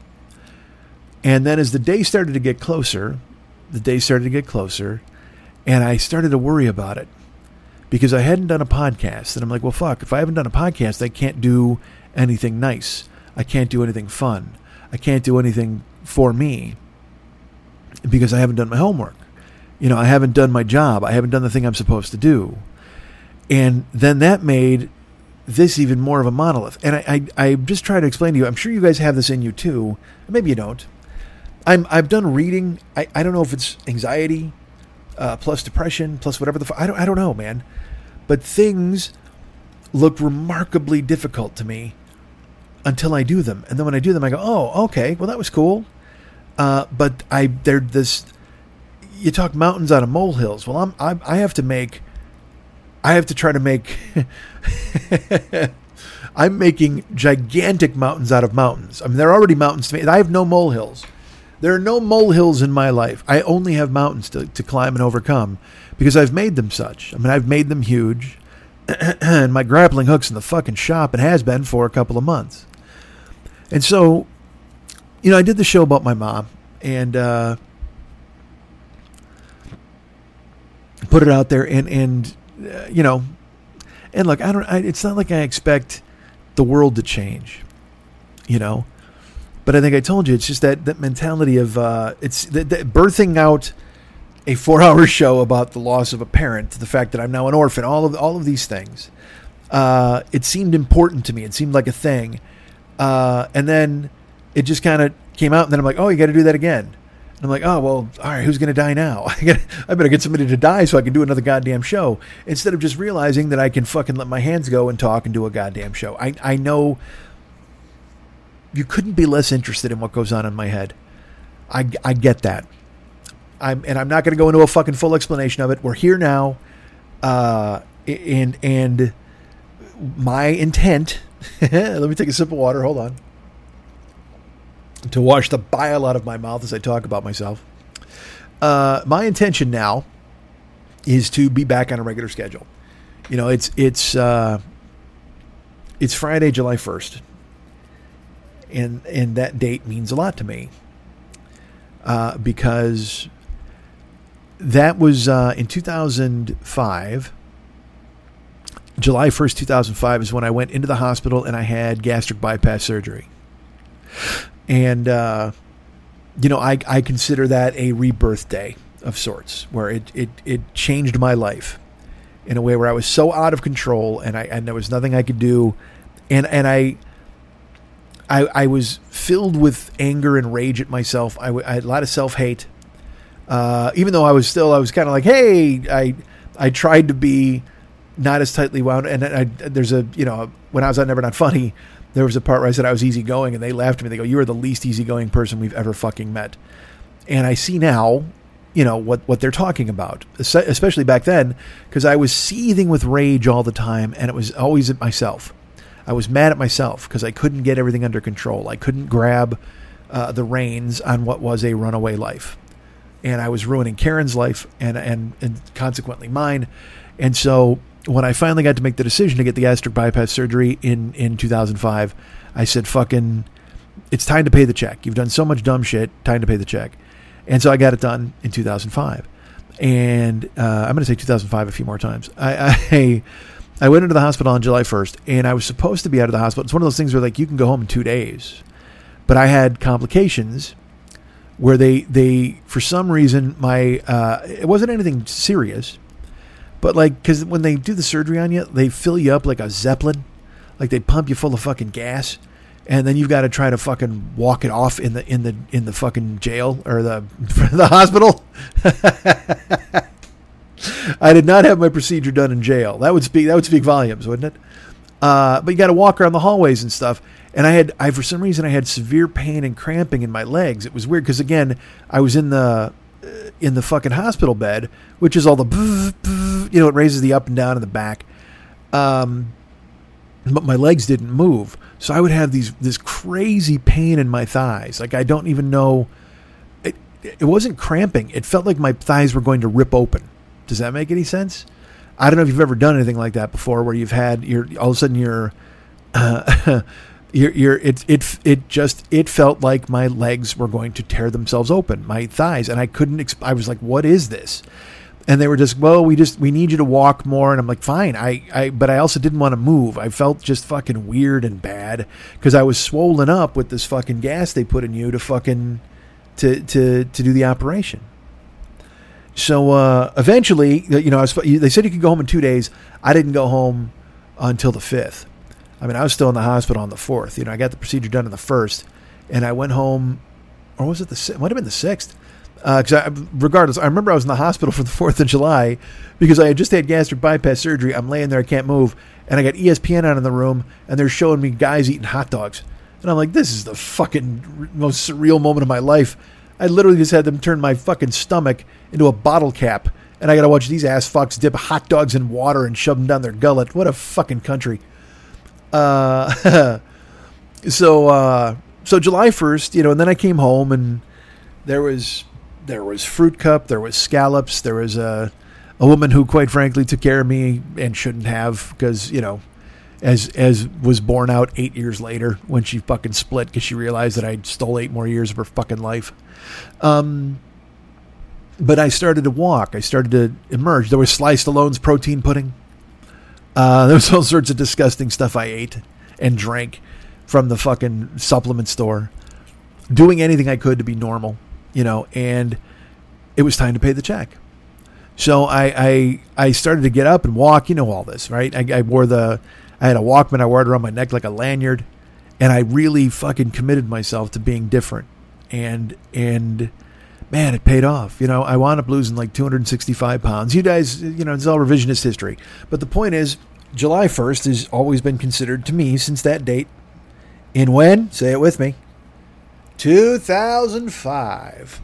And then as the day started to get closer, the day started to get closer, and I started to worry about it because I hadn't done a podcast. And I'm like, well, fuck, if I haven't done a podcast, I can't do anything nice. I can't do anything fun. I can't do anything for me because I haven't done my homework. You know, I haven't done my job. I haven't done the thing I'm supposed to do. And then that made this even more of a monolith. And I, I, I just try to explain to you, I'm sure you guys have this in you too. Maybe you don't. I'm, I've done reading. I, I don't know if it's anxiety uh, plus depression plus whatever the, I don't, I don't know, man. But things look remarkably difficult to me until I do them. And then when I do them, I go, oh, okay, well, that was cool. Uh, but I they're this. You talk mountains out of molehills. Well, I'm I, I have to make. I have to try to make. (laughs) I'm making gigantic mountains out of mountains. I mean, they're already mountains to me. I have no molehills. There are no molehills in my life. I only have mountains to, to climb and overcome because I've made them such. I mean, I've made them huge. (clears throat) and my grappling hook's in the fucking shop and has been for a couple of months. And so, you know, I did the show about my mom and uh, put it out there, and and uh, you know, and look, I don't. I, it's not like I expect the world to change, you know. But I think I told you it's just that that mentality of uh, it's that, that birthing out a four-hour (laughs) show about the loss of a parent, the fact that I'm now an orphan, all of all of these things. Uh, it seemed important to me. It seemed like a thing, uh, and then it just kind of came out, and then I'm like, oh, you got to do that again. And I'm like, oh well, all right, who's going to die now? (laughs) I, gotta, I better get somebody to die so I can do another goddamn show instead of just realizing that I can fucking let my hands go and talk and do a goddamn show. I I know you couldn't be less interested in what goes on in my head. I I get that. I'm and I'm not going to go into a fucking full explanation of it. We're here now, uh, and and my intent. (laughs) let me take a sip of water. Hold on. To wash the bile out of my mouth as I talk about myself. Uh, my intention now is to be back on a regular schedule. You know, it's it's uh, it's Friday, July first, and and that date means a lot to me uh, because that was uh, in 2005. July 1st, 2005 is when I went into the hospital and I had gastric bypass surgery. And, uh, you know, I, I consider that a rebirth day of sorts, where it, it, it changed my life in a way where I was so out of control and I and there was nothing I could do. And, and I, I, I was filled with anger and rage at myself. I, I had a lot of self hate. Uh, even though I was still, I was kind of like, hey, I, I tried to be not as tightly wound. And I, there's a, you know, when I was on Never Not Funny, there was a part where I said I was easygoing, and they laughed at me. They go, "You are the least easygoing person we've ever fucking met." And I see now, you know, what what they're talking about, especially back then, because I was seething with rage all the time, and it was always at myself. I was mad at myself because I couldn't get everything under control. I couldn't grab uh, the reins on what was a runaway life, and I was ruining Karen's life and and and consequently mine. And so when I finally got to make the decision to get the gastric bypass surgery in in 2005, I said, "Fucking, it's time to pay the check. You've done so much dumb shit. Time to pay the check." And so I got it done in 2005. And uh, I'm going to say 2005 a few more times. I, I (laughs) I went into the hospital on July 1st, and I was supposed to be out of the hospital. It's one of those things where like you can go home in two days, but I had complications where they they for some reason my uh, it wasn't anything serious, but like because when they do the surgery on you, they fill you up like a zeppelin, like they pump you full of fucking gas, and then you've got to try to fucking walk it off in the in the in the fucking jail or the (laughs) the hospital. (laughs) I did not have my procedure done in jail. That would speak. That would speak volumes, wouldn't it? Uh, but you got to walk around the hallways and stuff. And I had, I for some reason, I had severe pain and cramping in my legs. It was weird because again, I was in the in the fucking hospital bed, which is all the, you know, it raises the up and down in the back. Um, but my legs didn't move, so I would have these this crazy pain in my thighs. Like I don't even know. It, it wasn't cramping. It felt like my thighs were going to rip open. Does that make any sense? I don't know if you've ever done anything like that before, where you've had your all of a sudden your, uh, (laughs) your your it it it just it felt like my legs were going to tear themselves open, my thighs, and I couldn't. Exp- I was like, "What is this?" And they were just, "Well, we just we need you to walk more," and I'm like, "Fine." I I but I also didn't want to move. I felt just fucking weird and bad because I was swollen up with this fucking gas they put in you to fucking to to to do the operation. So uh, eventually, you know, I was, they said you could go home in two days. I didn't go home until the fifth. I mean, I was still in the hospital on the fourth. You know, I got the procedure done on the first, and I went home, or was it the? It might have been the sixth. Because uh, regardless, I remember I was in the hospital (laughs) for the Fourth of July because I had just had gastric bypass surgery. I'm laying there, I can't move, and I got ESPN on in the room, and they're showing me guys eating hot dogs, and I'm like, this is the fucking most surreal moment of my life. I literally just had them turn my fucking stomach into a bottle cap, and I got to watch these ass fucks dip hot dogs in water and shove them down their gullet. What a fucking country. Uh, (laughs) so uh, so July first, you know, and then I came home and there was there was fruit cup, there was scallops, there was a a woman who, quite frankly, took care of me and shouldn't have because you know, as as was borne out eight years later when she fucking split because she realized that I stole eight more years of her fucking life. Um, but I started to walk. I started to emerge. There was Sly Stallone's protein pudding. Uh, (laughs) there was all sorts of disgusting stuff I ate and drank from the fucking supplement store, doing anything I could to be normal, you know, and it was time to pay the check. So I, I, I started to get up and walk. You know all this, right? I, I wore the, I had a Walkman. I wore it around my neck like a lanyard, and I really fucking committed myself to being different. And and man, it paid off. You know, I wound up losing like 265 pounds. You guys, you know, it's all revisionist history. But the point is, July 1st has always been considered to me since that date. In when? Say it with me. 2005.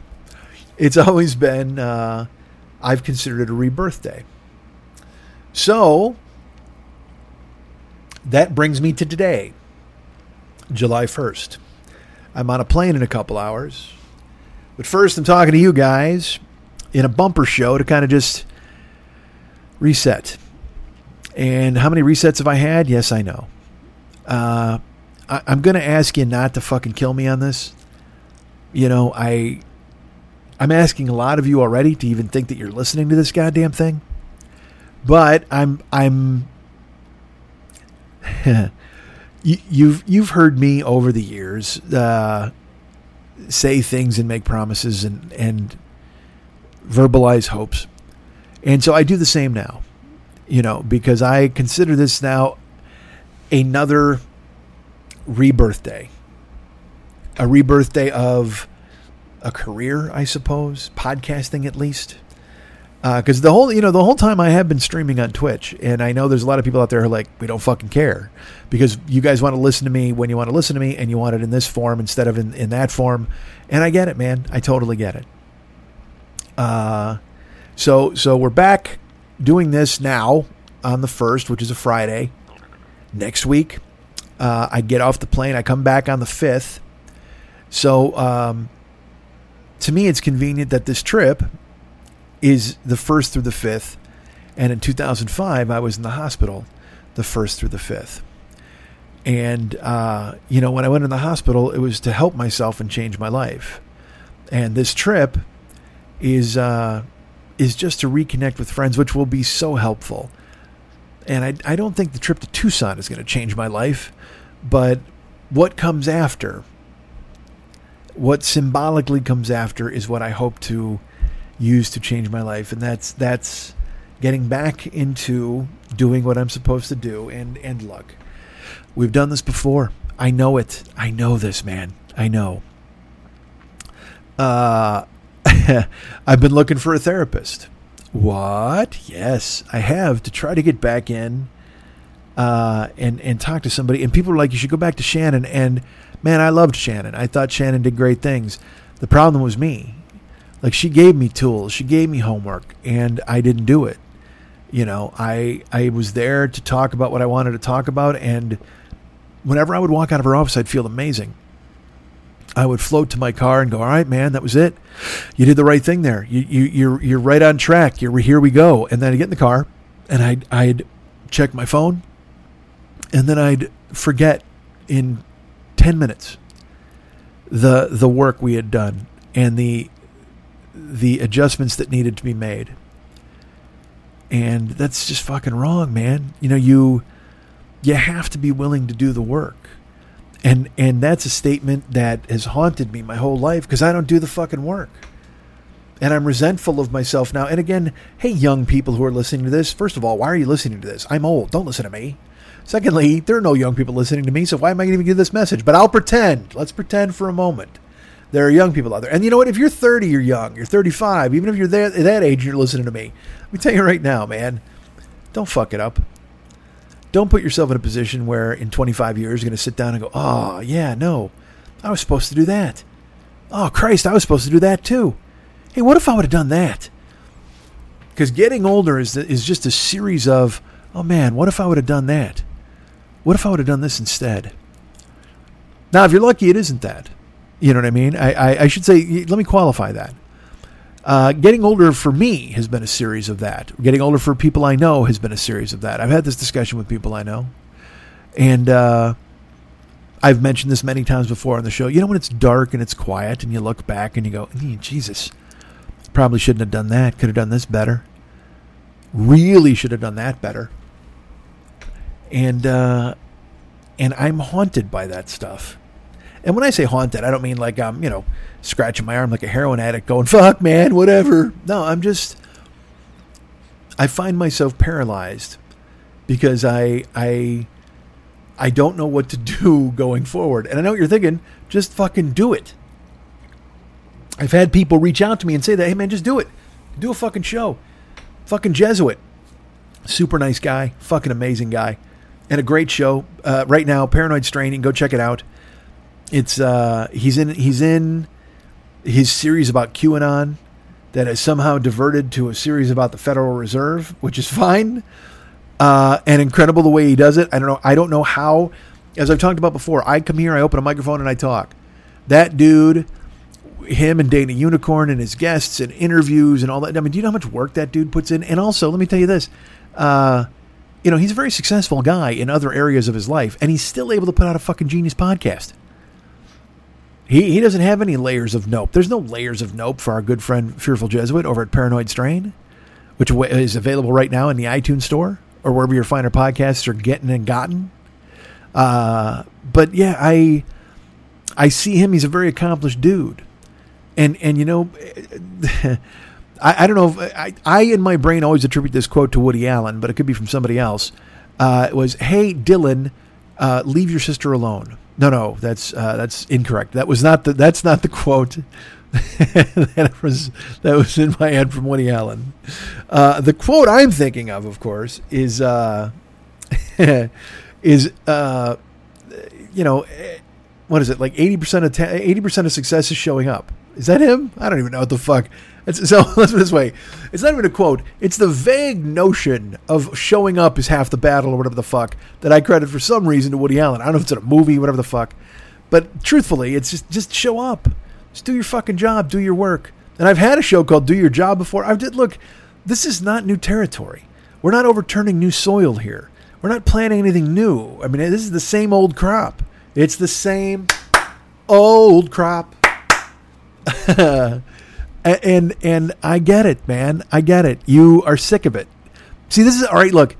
It's always been. Uh, I've considered it a rebirth day. So that brings me to today, July 1st. I'm on a plane in a couple hours. But first, I'm talking to you guys in a bumper show to kind of just reset. And how many resets have I had? Yes, I know. Uh, I, I'm going to ask you not to fucking kill me on this. You know, I I'm asking a lot of you already to even think that you're listening to this goddamn thing. But I'm I'm (laughs) you, you've you've heard me over the years uh, say things and make promises and and verbalize hopes, and so I do the same now. You know, because I consider this now another rebirth day, a rebirth day of a career, I suppose, podcasting at least. Because uh, the whole, you know, the whole time I have been streaming on Twitch, and I know there's a lot of people out there who are like, we don't fucking care, because you guys want to listen to me when you want to listen to me, and you want it in this form instead of in, in that form, and I get it, man, I totally get it. Uh, so so we're back doing this now on the first, which is a Friday. Next week, uh, I get off the plane. I come back on the fifth. So um, to me, it's convenient that this trip is the first through the fifth. And in 2005, I was in the hospital the first through the fifth. And, uh, you know, when I went in the hospital, it was to help myself and change my life. And this trip is, uh, is just to reconnect with friends, which will be so helpful. And I, I don't think the trip to Tucson is going to change my life, but what comes after what symbolically comes after is what I hope to use to change my life, and that's that's getting back into doing what I'm supposed to do. And and look, we've done this before. I know it. I know this, man. I know. Uh, (laughs) I've been looking for a therapist. What? Yes, I have to try to get back in uh, and and talk to somebody. And people are like, you should go back to Shannon and man, I loved Shannon. I thought Shannon did great things. The problem was me. Like she gave me tools, she gave me homework, and I didn't do it. You know, I I was there to talk about what I wanted to talk about, and whenever I would walk out of her office, I'd feel amazing. I would float to my car and go, "All right, man, that was it. You did the right thing there. You you you're you're right on track. You're here we go." And then I get in the car, and I'd I'd check my phone, and then I'd forget in 10 minutes the the work we had done and the the adjustments that needed to be made. And that's just fucking wrong, man. You know, you you have to be willing to do the work. And and that's a statement that has haunted me my whole life because I don't do the fucking work. And I'm resentful of myself now. And again, hey young people who are listening to this, first of all, why are you listening to this? I'm old. Don't listen to me. Secondly, there are no young people listening to me, so why am I going to even give this message? But I'll pretend. Let's pretend for a moment. There are young people out there. And you know what? If you're 30, you're young. You're 35. Even if you're that, that age, you're listening to me. Let me tell you right now, man, don't fuck it up. Don't put yourself in a position where in 25 years you're going to sit down and go, oh, yeah, no, I was supposed to do that. Oh, Christ, I was supposed to do that too. Hey, what if I would have done that? Because getting older is, is just a series of, oh man, what if I would have done that? What if I would have done this instead? Now, if you're lucky, it isn't that. You know what I mean? I, I, I should say, let me qualify that. Uh, getting older for me has been a series of that. Getting older for people I know has been a series of that. I've had this discussion with people I know, and uh, I've mentioned this many times before on the show. You know when it's dark and it's quiet, and you look back and you go, "Eh, "Jesus, probably shouldn't have done that. Could have done this better. Really should have done that better." And uh, and I'm haunted by that stuff. And when I say haunted, I don't mean like I'm, you know, scratching my arm like a heroin addict going, fuck, man, whatever. No, I'm just, I find myself paralyzed because I, I, I don't know what to (laughs) do going forward. And I know what you're thinking, just fucking do it. I've had people reach out to me and say that, hey, man, just do it. Do a fucking show. Fucking Jesuit. Super nice guy. Fucking amazing guy. And a great show. Uh, right now, Paranoid Strain, go check it out. It's uh, he's in he's in his series about QAnon that has somehow diverted to a series about the Federal Reserve, which is fine uh, and incredible the way he does it. I don't know. I don't know how. As I've talked about before, I come here, I open a microphone, and I talk. That dude, him and Dana Unicorn and his guests and interviews and all that. I mean, do you know how much work that dude puts in? And also, let me tell you this. Uh, you know, he's a very successful guy in other areas of his life, and he's still able to put out a fucking genius podcast. He, he doesn't have any layers of nope. There's no layers of nope for our good friend Fearful Jesuit over at Paranoid Strain, which is available right now in the iTunes store or wherever your finer podcasts are getting and gotten. Uh, but yeah, I I see him. He's a very accomplished dude, and and you know, (laughs) I, I don't know. If, I I in my brain always attribute this quote to Woody Allen, but it could be from somebody else. Uh, it was, "Hey Dylan, uh, leave your sister alone." No, no, that's uh, that's incorrect. That was not the that's not the quote. (laughs) that was that was in my head from Woody Allen. Uh, the quote I'm thinking of, of course, is uh, (laughs) is uh, you know what is it like eighty percent of eighty percent of success is showing up. Is that him? I don't even know what the fuck. It's, so (laughs) let's put it this way: it's not even a quote. It's the vague notion of showing up is half the battle, or whatever the fuck that I credit for some reason to Woody Allen. I don't know if it's in a movie, whatever the fuck. But truthfully, it's just just show up. Just do your fucking job. Do your work. And I've had a show called "Do Your Job" before. I did look. This is not new territory. We're not overturning new soil here. We're not planting anything new. I mean, this is the same old crop. It's the same old crop. (laughs) and and I get it, man. I get it. You are sick of it. See, this is all right. Look,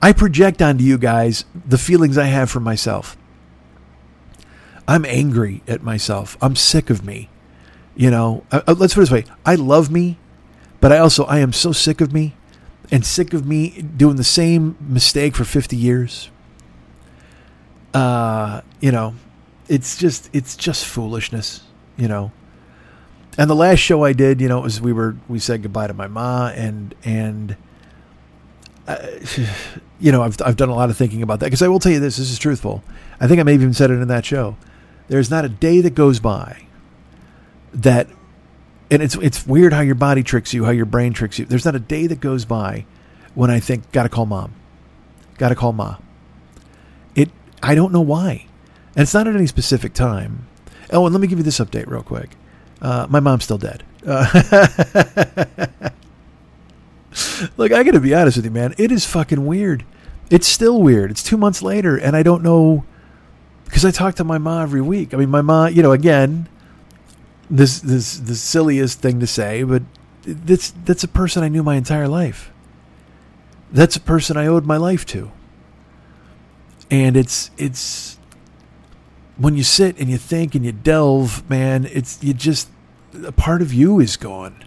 I project onto you guys the feelings I have for myself. I'm angry at myself. I'm sick of me. You know, uh, let's put it this way: I love me, but I also I am so sick of me, and sick of me doing the same mistake for 50 years. Uh, you know, it's just it's just foolishness. You know. And the last show I did, you know, it was we were we said goodbye to my ma and and uh, (sighs) you know I've I've done a lot of thinking about that because I will tell you this this is truthful. I think I may have even said it in that show. There's not a day that goes by that and it's it's weird how your body tricks you, how your brain tricks you. There's not a day that goes by when I think got to call mom. Got to call ma. It I don't know why. And it's not at any specific time. Oh, and let me give you this update real quick. Uh, my mom's still dead. Uh, (laughs) Look, I got to be honest with you, man. It is fucking weird. It's still weird. It's two months later, and I don't know because I talk to my mom every week. I mean, my mom, you know, again, this this the silliest thing to say, but that's that's a person I knew my entire life. That's a person I owed my life to. And it's it's when you sit and you think and you delve, man, it's you just a part of you is gone.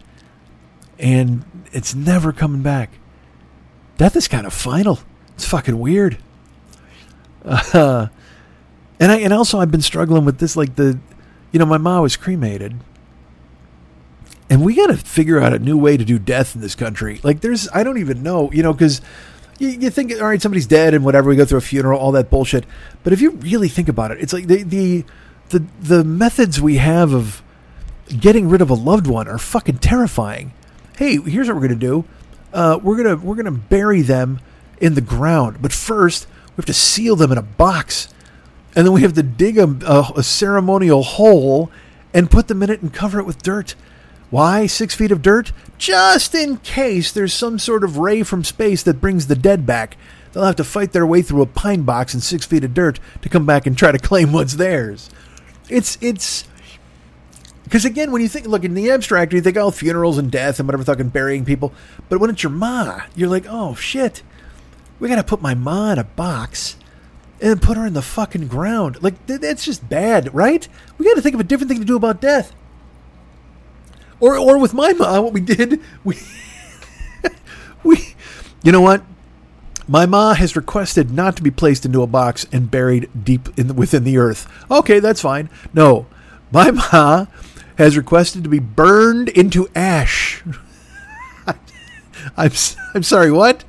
And it's never coming back. Death is kind of final. It's fucking weird. Uh, (laughs) and I and also I've been struggling with this like the you know, my mom was cremated. And we got to figure out a new way to do death in this country. Like there's I don't even know, you know, cuz you, you think all right, somebody's dead and whatever, we go through a funeral, all that bullshit. But if you really think about it, it's like the the the the methods we have of getting rid of a loved one are fucking terrifying. Hey, here's what we're gonna do. Uh, we're gonna we're gonna bury them in the ground, but first we have to seal them in a box, and then we have to dig a, a, a ceremonial hole and put them in it and cover it with dirt. Why six feet of dirt? Just in case there's some sort of ray from space that brings the dead back. They'll have to fight their way through a pine box and six feet of dirt to come back and try to (laughs) claim what's theirs. It's it's because again, when you think, look in the abstract, you think, oh, funerals and death and whatever, fucking burying people. But when it's your ma, you're like, oh shit, we gotta put my ma in a box and put her in the fucking ground. Like th- that's just bad, right? We got to think of a different thing to do about death. Or, or with my ma, what we did, we, (laughs) we, you know what? My ma has requested not to be placed into a box and buried deep in the, within the earth. Okay, that's fine. No, my ma has requested to be burned into ash. (laughs) I'm I'm sorry. What?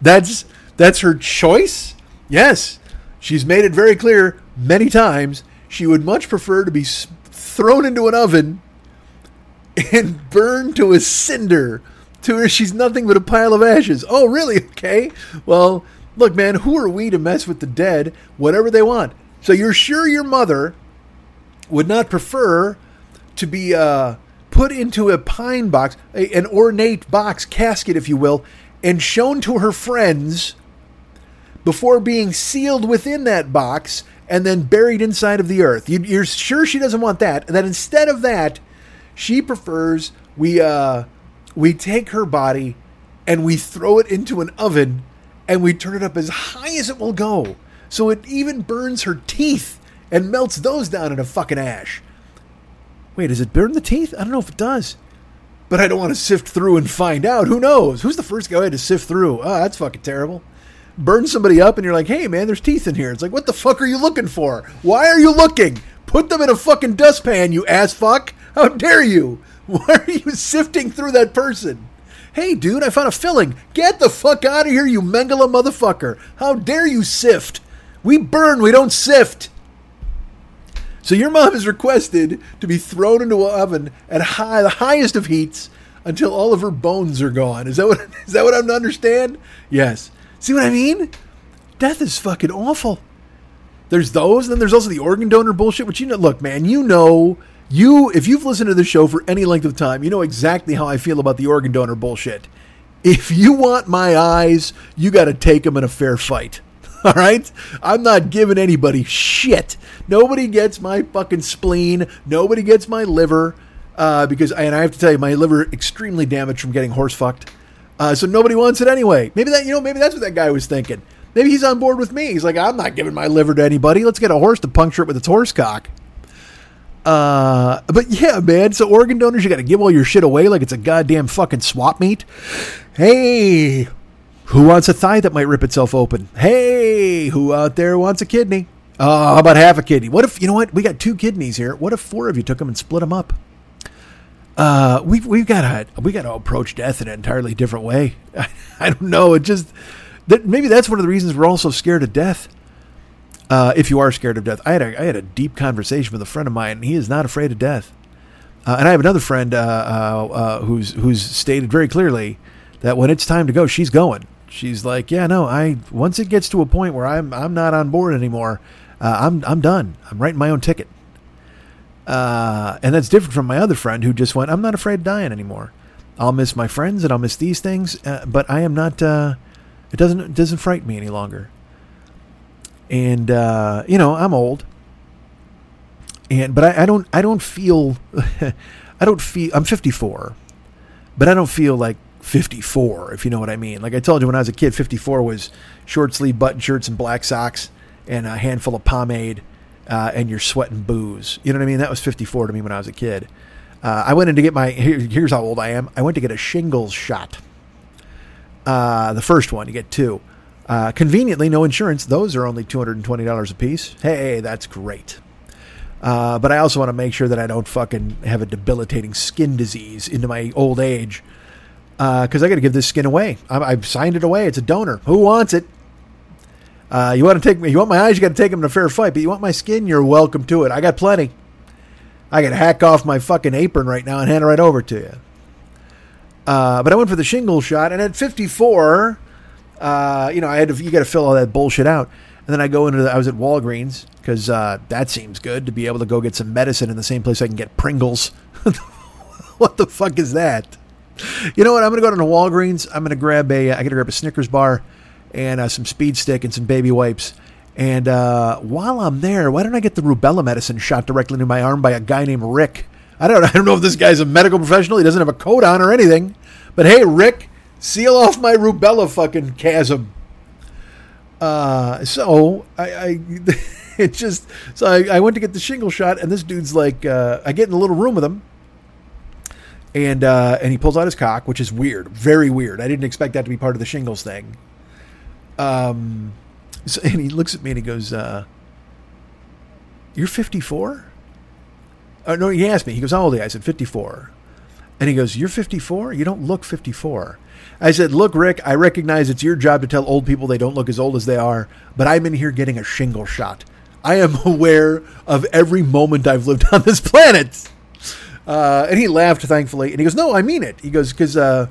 That's that's her choice. Yes, she's made it very clear many times she would much prefer to be thrown into an oven and (laughs) burned to a cinder to her she's nothing but a pile of ashes. Oh, really? Okay. Well, look, man, who are we to mess with the dead? Whatever they want. So you're sure your mother would not prefer to be uh, put into a pine box, a, an ornate box casket, if you will, and shown to her friends before being sealed within that box and then buried inside of the earth. You, are sure she doesn't want that? And that instead of that, she prefers we uh, we take her body and we throw it into an oven and we turn it up as high as it will go, so it even burns her teeth and melts those down in a fucking ash. Wait, does it burn the teeth? I don't know if it does. But I don't want to sift through and find out. Who knows? Who's the first guy to sift through? Oh, that's fucking terrible. Burn somebody up and you're like, hey man, there's teeth in here. It's like, what the fuck are you looking for? Why are you looking? Put them in a fucking dustpan, you ass fuck. How dare you? (laughs) Why are you sifting through that person? Hey, dude, I found a filling. Get the fuck out of here, you Mengele motherfucker. How dare you sift? We burn, we don't sift. So your mom is requested to be thrown into an oven at high, the highest of heats until all of her bones are gone. Is that what (laughs) is that what I'm to understand? Yes. See what I mean? Death is fucking awful. There's those, and then there's also the organ donor bullshit, which you know look, man, you know you if you've listened to the show for any length of time, you know exactly how I feel about the organ donor bullshit. If you want my eyes, you got to take them in a fair fight. (laughs) All right? I'm not giving anybody shit. Nobody gets my fucking spleen. Nobody gets my liver. Uh, because, and I have to tell you, my liver extremely damaged from getting horse fucked. Uh, so nobody wants it anyway. Maybe that, you know, maybe that's what that guy was thinking. Maybe he's on board with me. He's like, I'm not giving my liver to anybody. Let's get a horse to puncture it with its horse cock. Uh, but yeah, man. So organ donors, you got to give all your shit away like it's a goddamn fucking swap meet. Hey, who wants a thigh that might rip itself open? Hey, who out there wants a kidney? Uh, how about half a kidney? What if you know what? We got two kidneys here. What if four of you took them and split them up? Uh, we've we've got to we got to approach death in an entirely different way. I, (laughs) I don't know. It just that maybe that's one of the reasons we're all so scared of death. Uh, if you are scared of death, I had a I had a deep conversation with a friend of mine. And he is not afraid of death, uh, and I have another friend uh, uh, uh who's who's stated very clearly that when it's time to go, she's going she's like, yeah, no, I once it gets to a point where I'm I'm not on board anymore, uh, I'm I'm done. I'm writing my own ticket. Uh, and that's different from my other friend who just went, I'm not afraid of dying anymore. I'll miss my friends and I'll miss these things, uh, but I am not. Uh, it doesn't it doesn't frighten me any longer. And uh, you know, I'm old. And but I, I don't I don't feel (laughs) I don't feel I'm 54, but I don't feel like 54, if you know what I mean. Like I told you when I was a kid, 54 was short sleeve button shirts and black socks and a handful of pomade uh, and you're sweating booze. You know what I mean? That was 54 to me when I was a kid. Uh, I went in to get my, here, here's how old I am. I went to get a shingles shot. Uh, the first one, you get two. Uh, conveniently, no insurance. Those are only $220 a piece. Hey, that's great. Uh, but I also want to make sure that I don't fucking have a debilitating skin disease into my old age because uh, I got to give this skin away. I, have signed it away. It's a donor. Who wants it? Uh, you want to take me? You want my eyes? You got to take them in a fair fight. But you want my skin? You're welcome to it. I got plenty. I to hack off my fucking apron right now and hand it right over to you. Uh, but I went for the shingle shot, and at 54, uh, you know, I had to, you got to fill all that bullshit out. And then I go into the, I was at Walgreens because uh, that seems good to be able to go get some medicine in the same place I can get Pringles. (laughs) what the fuck is that? You know what? I'm gonna go to the Walgreens. I'm gonna grab a. I gotta grab a Snickers bar and uh, some Speed Stick and some baby wipes. And uh, while I'm there, why don't I get the rubella medicine shot directly into my arm by a guy named Rick? I don't. (laughs) I don't know if this guy's a medical professional. He doesn't have a coat on or anything. But hey, Rick, seal off my rubella fucking chasm. Uh, so I, I (laughs) it just so I, I went to get the shingle shot, and this dude's like, uh, I get in a little room with him, and uh, and he pulls out his cock, which is weird, very weird. I didn't expect that to be part of the shingles thing. Um, so, and he looks at me and he goes, uh, "You're 54." Oh, no, he asked me. He goes, "How old are you?" I said, "54." And he goes, You're 54? You don't look 54. I said, Look, Rick, I recognize it's your job to tell old people they don't look as old as they are, but I'm in here getting a shingle shot. I am (laughs) aware of every moment I've lived on this planet. Uh, and he laughed, thankfully. And he goes, No, I mean it. He goes, Because, uh,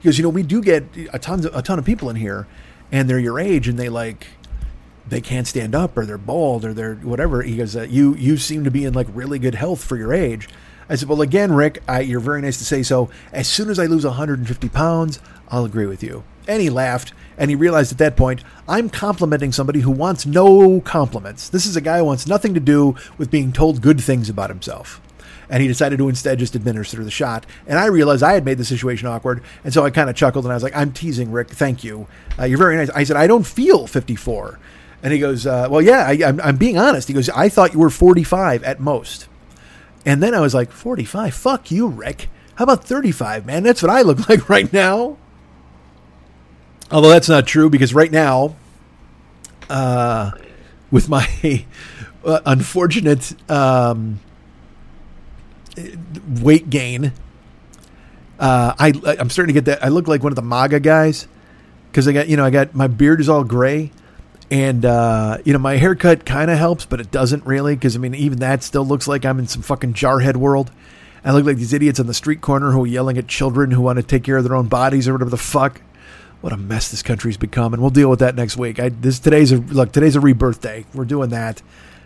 he goes, You know, we do get a ton, of, a ton of people in here, and they're your age, and they like, they can't stand up or they're bald or they're whatever. He goes, uh, you you seem to be in like really good health for your age. I said, well, again, Rick, I, you're very nice to say so. As soon as I lose 150 pounds, I'll agree with you. And he laughed, and he realized at that point, I'm complimenting somebody who wants no compliments. This is a guy who wants nothing to do with being told good things about himself. And he decided to instead just administer the shot. And I realized I had made the situation awkward. And so I kind of chuckled and I was like, I'm teasing, Rick. Thank you. Uh, you're very nice. I said, I don't feel 54. And he goes, uh, Well, yeah, I, I'm, I'm being honest. He goes, I thought you were 45 at most. And then I was like, 45? Fuck you, Rick. How about 35, man? That's what I look (laughs) like right now. Although that's not true because right now, uh, with my uh, (laughs) unfortunate um, weight gain, uh, I I'm starting to get that. I look like one of the MAGA guys because I got you know I got my beard is all gray, and uh, you know my haircut kind of helps, but it doesn't really because I mean even that still looks like I'm in some fucking jarhead world. I look like these idiots on the street corner who are yelling at children who want to take care of their own bodies or whatever the fuck. What a mess this country's become, and we'll deal with that next week. I, this today's a look. Today's a rebirth day. We're doing that.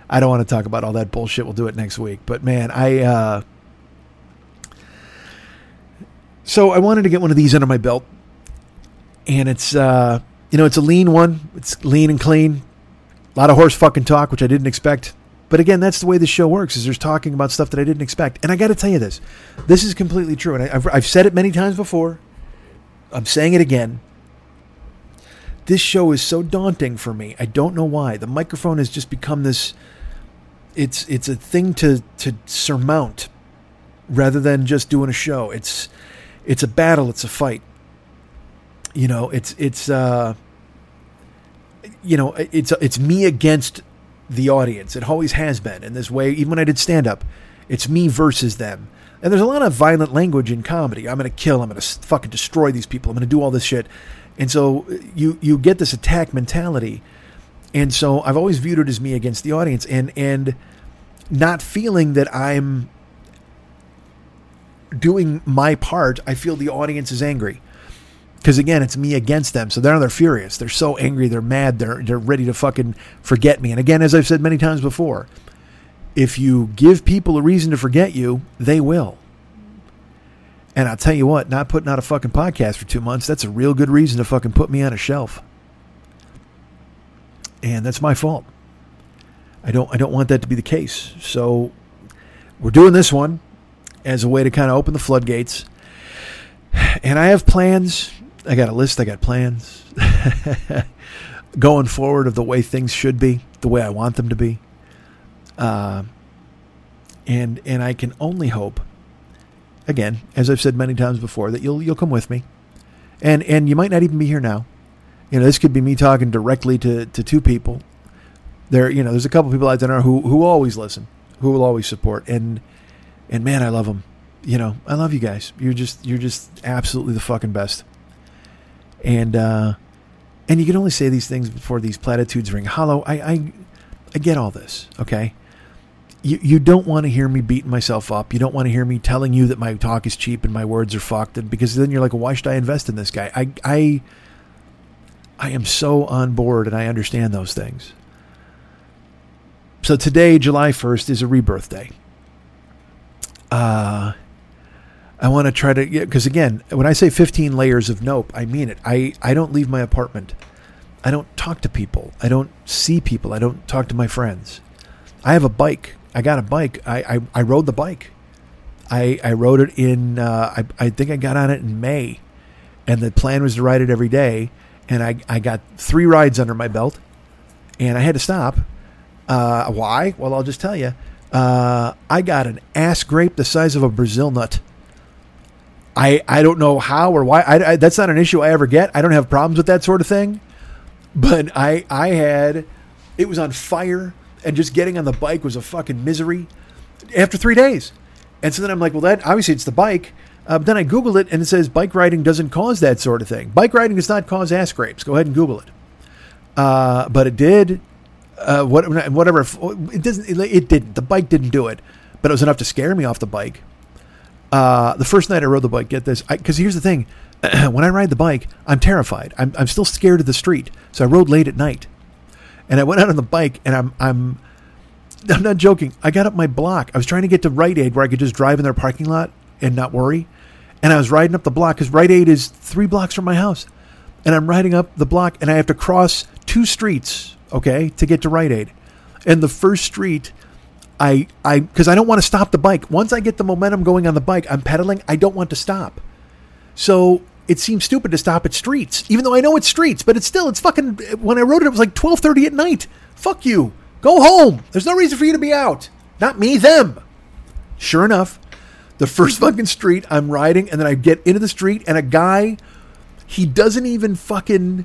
I don't want to talk about all that bullshit. We'll do it next week. But man, I uh, so I wanted to get one of these under my belt, and it's uh, you know it's a lean one. It's lean and clean. A lot of horse fucking talk, which I didn't expect. But again, that's the way this show works. Is there's talking about stuff that I didn't expect, and I got to tell you this. This is completely true, and I, I've, I've said it many times before. I'm saying it again. This show is so daunting for me. I don't know why. The microphone has just become this. It's it's a thing to to surmount, rather than just doing a show. It's it's a battle. It's a fight. You know, it's it's uh, you know, it's it's me against the audience. It always has been in this way. Even when I did stand up, it's me versus them. And there's a lot of violent language in comedy. I'm going to kill. I'm going to fucking destroy these people. I'm going to do all this shit. And so you you get this attack mentality. And so I've always viewed it as me against the audience and and not feeling that I'm doing my part, I feel the audience is angry. Because again, it's me against them. So they're they're furious. They're so angry, they're mad, they're they're ready to fucking forget me. And again, as I've said many times before, if you give people a reason to forget you, they will. And I'll tell you what, not putting out a fucking podcast for two months, that's a real good reason to fucking put me on a shelf. And that's my fault. I don't I don't want that to be the case. So we're doing this one as a way to kind of open the floodgates. And I have plans. I got a list, I got plans (laughs) going forward of the way things should be, the way I want them to be. Uh, and and I can only hope again, as I've said many times before, that you'll you'll come with me, and and you might not even be here now. You know, this could be me talking directly to, to two people. There, you know, there's a couple people out there who who always listen, who will always support, and and man, I love them. You know, I love you guys. You're just you're just absolutely the fucking best. And uh, and you can only say these things before these platitudes ring hollow. I I, I get all this, okay you, you don't want to hear me beating myself up. You don't want to hear me telling you that my talk is cheap and my words are fucked. Because then you're like, why should I invest in this guy? I, I, I am so on board and I understand those things. So today, July 1st, is a rebirth day. Uh, I want to try to get because again, when I say 15 layers of nope, I mean it. I I don't leave my apartment. I don't talk to people. I don't see people. I don't talk to my friends. I have a bike. I got a bike. I I, I rode the bike. I I rode it in. Uh, I I think I got on it in May, and the plan was to ride it every day. And I I got three rides under my belt, and I had to stop. Uh, why? Well, I'll just tell you. Uh, I got an ass grape the size of a Brazil nut. I I don't know how or why. I, I, that's not an issue I ever get. I don't have problems with that sort of thing. But I I had it was on fire, and just getting on the bike was a fucking misery. After three days, and so then I'm like, well, that obviously it's the bike. Uh, but then I Googled it, and it says bike riding doesn't cause that sort of thing. Bike riding does not cause ass grapes. Go ahead and Google it. Uh, but it did. Uh, what, whatever. It doesn't. It, it didn't. The bike didn't do it, but it was enough to scare me off the bike. Uh, the first night I rode the bike, get this, because here's the thing: (clears throat) when I ride the bike, I'm terrified. I'm, I'm still scared of the street, so I rode late at night, and I went out on the bike, and I'm I'm (laughs) I'm not joking. I got up my block. I was trying to get to Rite Aid where I could just drive in their parking lot and not worry, and I was riding up the block because Rite Aid is three blocks from my house, and I'm riding up the block, and I have to cross two streets, okay, to get to Rite Aid, and the first street I I because I don't want to stop the bike. Once I get the momentum going on the bike, I'm pedaling. I don't want to stop. So it seems stupid to stop at streets, even though I know it's streets. But it's still it's fucking. When I rode it, it was like twelve thirty at night. Fuck you. Go home. There's no reason for you to be out. Not me. Them. Sure enough, the first (laughs) fucking street I'm riding, and then I get into the street, and a guy, he doesn't even fucking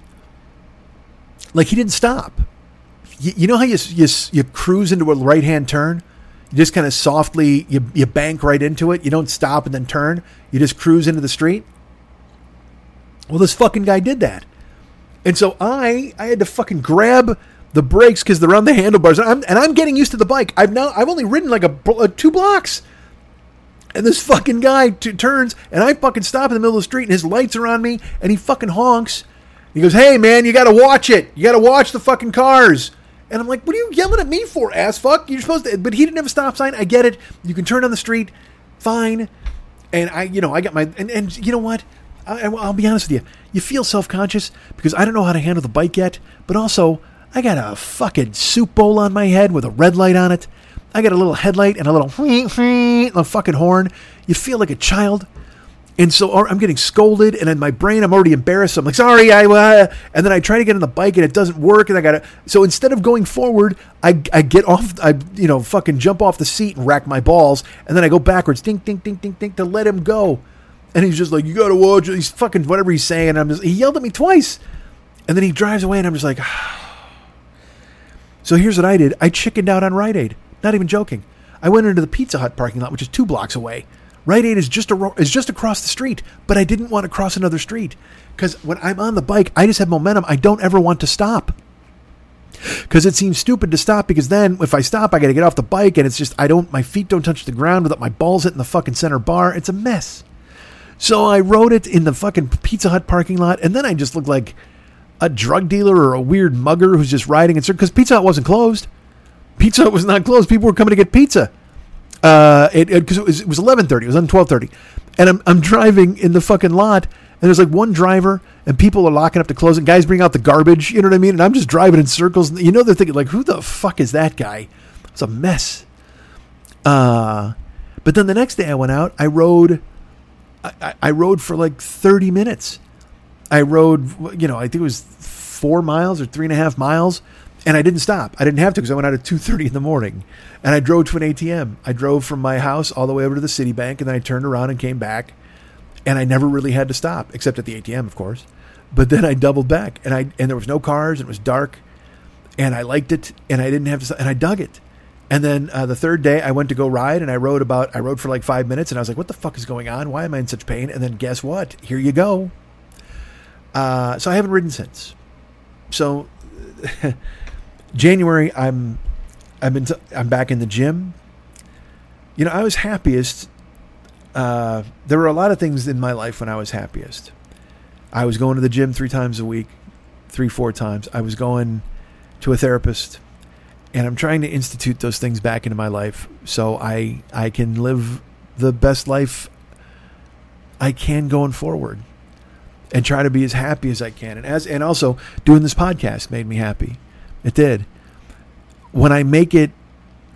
like he didn't stop you, you know how you, you, you cruise into a right hand turn? You just kind of softly, you, you bank right into it. You don't stop and then turn. You just cruise into the street. Well, this fucking guy did that. And so I, I had to fucking grab the brakes because they're on the handlebars. And I'm, and I'm getting used to the bike. I've now, I've only ridden like a, a uh, two blocks. And this fucking guy t- turns, and I fucking stop in the middle of the street, and his lights are on me, and he fucking honks. He goes, "Hey man, you got to watch it. You got to watch the fucking cars." And I'm like, what are you yelling at me for, ass fuck? You're supposed to. But he didn't have a stop sign. I get it. You can turn on the street, fine. And I, you know, I got my. And, and you know what? I, will be honest with you. You feel self conscious because I don't know how to handle the bike yet. But also, I got a fucking soup bowl on my head with a red light on it. I got a little headlight and a little, (laughs) a fucking horn. You feel like a child. And so I'm getting scolded, and in my brain, I'm already embarrassed. I'm like, sorry, I, uh, and then I try to get on the bike, and it doesn't work, and I gotta. So instead of going forward, I, I get off, I you know, fucking jump off the seat and rack my balls, and then I go backwards, dink, dink, dink, dink, dink, to let him go. And he's just like, you gotta watch. He's fucking whatever he's saying. And I'm just, he yelled at me twice, and then he drives away, and I'm just like, (sighs) so here's what I did: I chickened out on Rite Aid. Not even joking. I went into the Pizza Hut parking lot, which is two blocks away Rite Aid is just a, is just across the street, but I didn't want to cross another street because when I'm on the bike, I just have momentum. I don't ever want to stop because it seems stupid to stop because then if I stop, I got to get off the bike and it's just I don't my feet don't touch the ground without my balls hitting the fucking center bar. It's a mess. So I rode it in the fucking Pizza Hut parking lot, and then I just looked like a drug dealer or a weird mugger who's just riding in because Pizza Hut wasn't closed. Pizza Hut was not closed. People were coming to get pizza. Uh, it because it, it, was it was eleven thirty. It was on twelve thirty, and I'm I'm driving in the fucking lot, and there's like one driver, and people are locking up to close it. Guys bring out the garbage. You know what I mean? And I'm just driving in circles. You know they're thinking like, who the fuck is that guy? It's a mess. Uh, but then the next day I went out. I rode. I, I rode for like thirty minutes. I rode, you know, I think it was four miles or three and a half miles and I didn't stop. I didn't have to because I went out at two thirty in the morning, and I drove to an ATM. I drove from my house all the way over to the Citibank, and then I turned around and came back, and I never really had to stop except at the ATM, of course. But then I doubled back, and I and there was no cars, and it was dark, and I liked it, and I didn't have to, and I dug it. And then uh, the third day, I went to go ride, and I rode about I rode for like five minutes, and I was like, "What the fuck is going on? Why am I in such pain?" And then guess what? Here you go. Uh, so I haven't ridden since. So. (laughs) January, I'm I'm in, I'm back in the gym. You know, I was happiest. Uh, there were a lot of things in my life when I was happiest. I was going to the gym three times a week, three four times. I was going to a therapist, and I'm trying to institute those things back into my life so I I can live the best life I can going forward and try to be as happy as I can. And as and also doing this podcast made me happy. It did. When I make it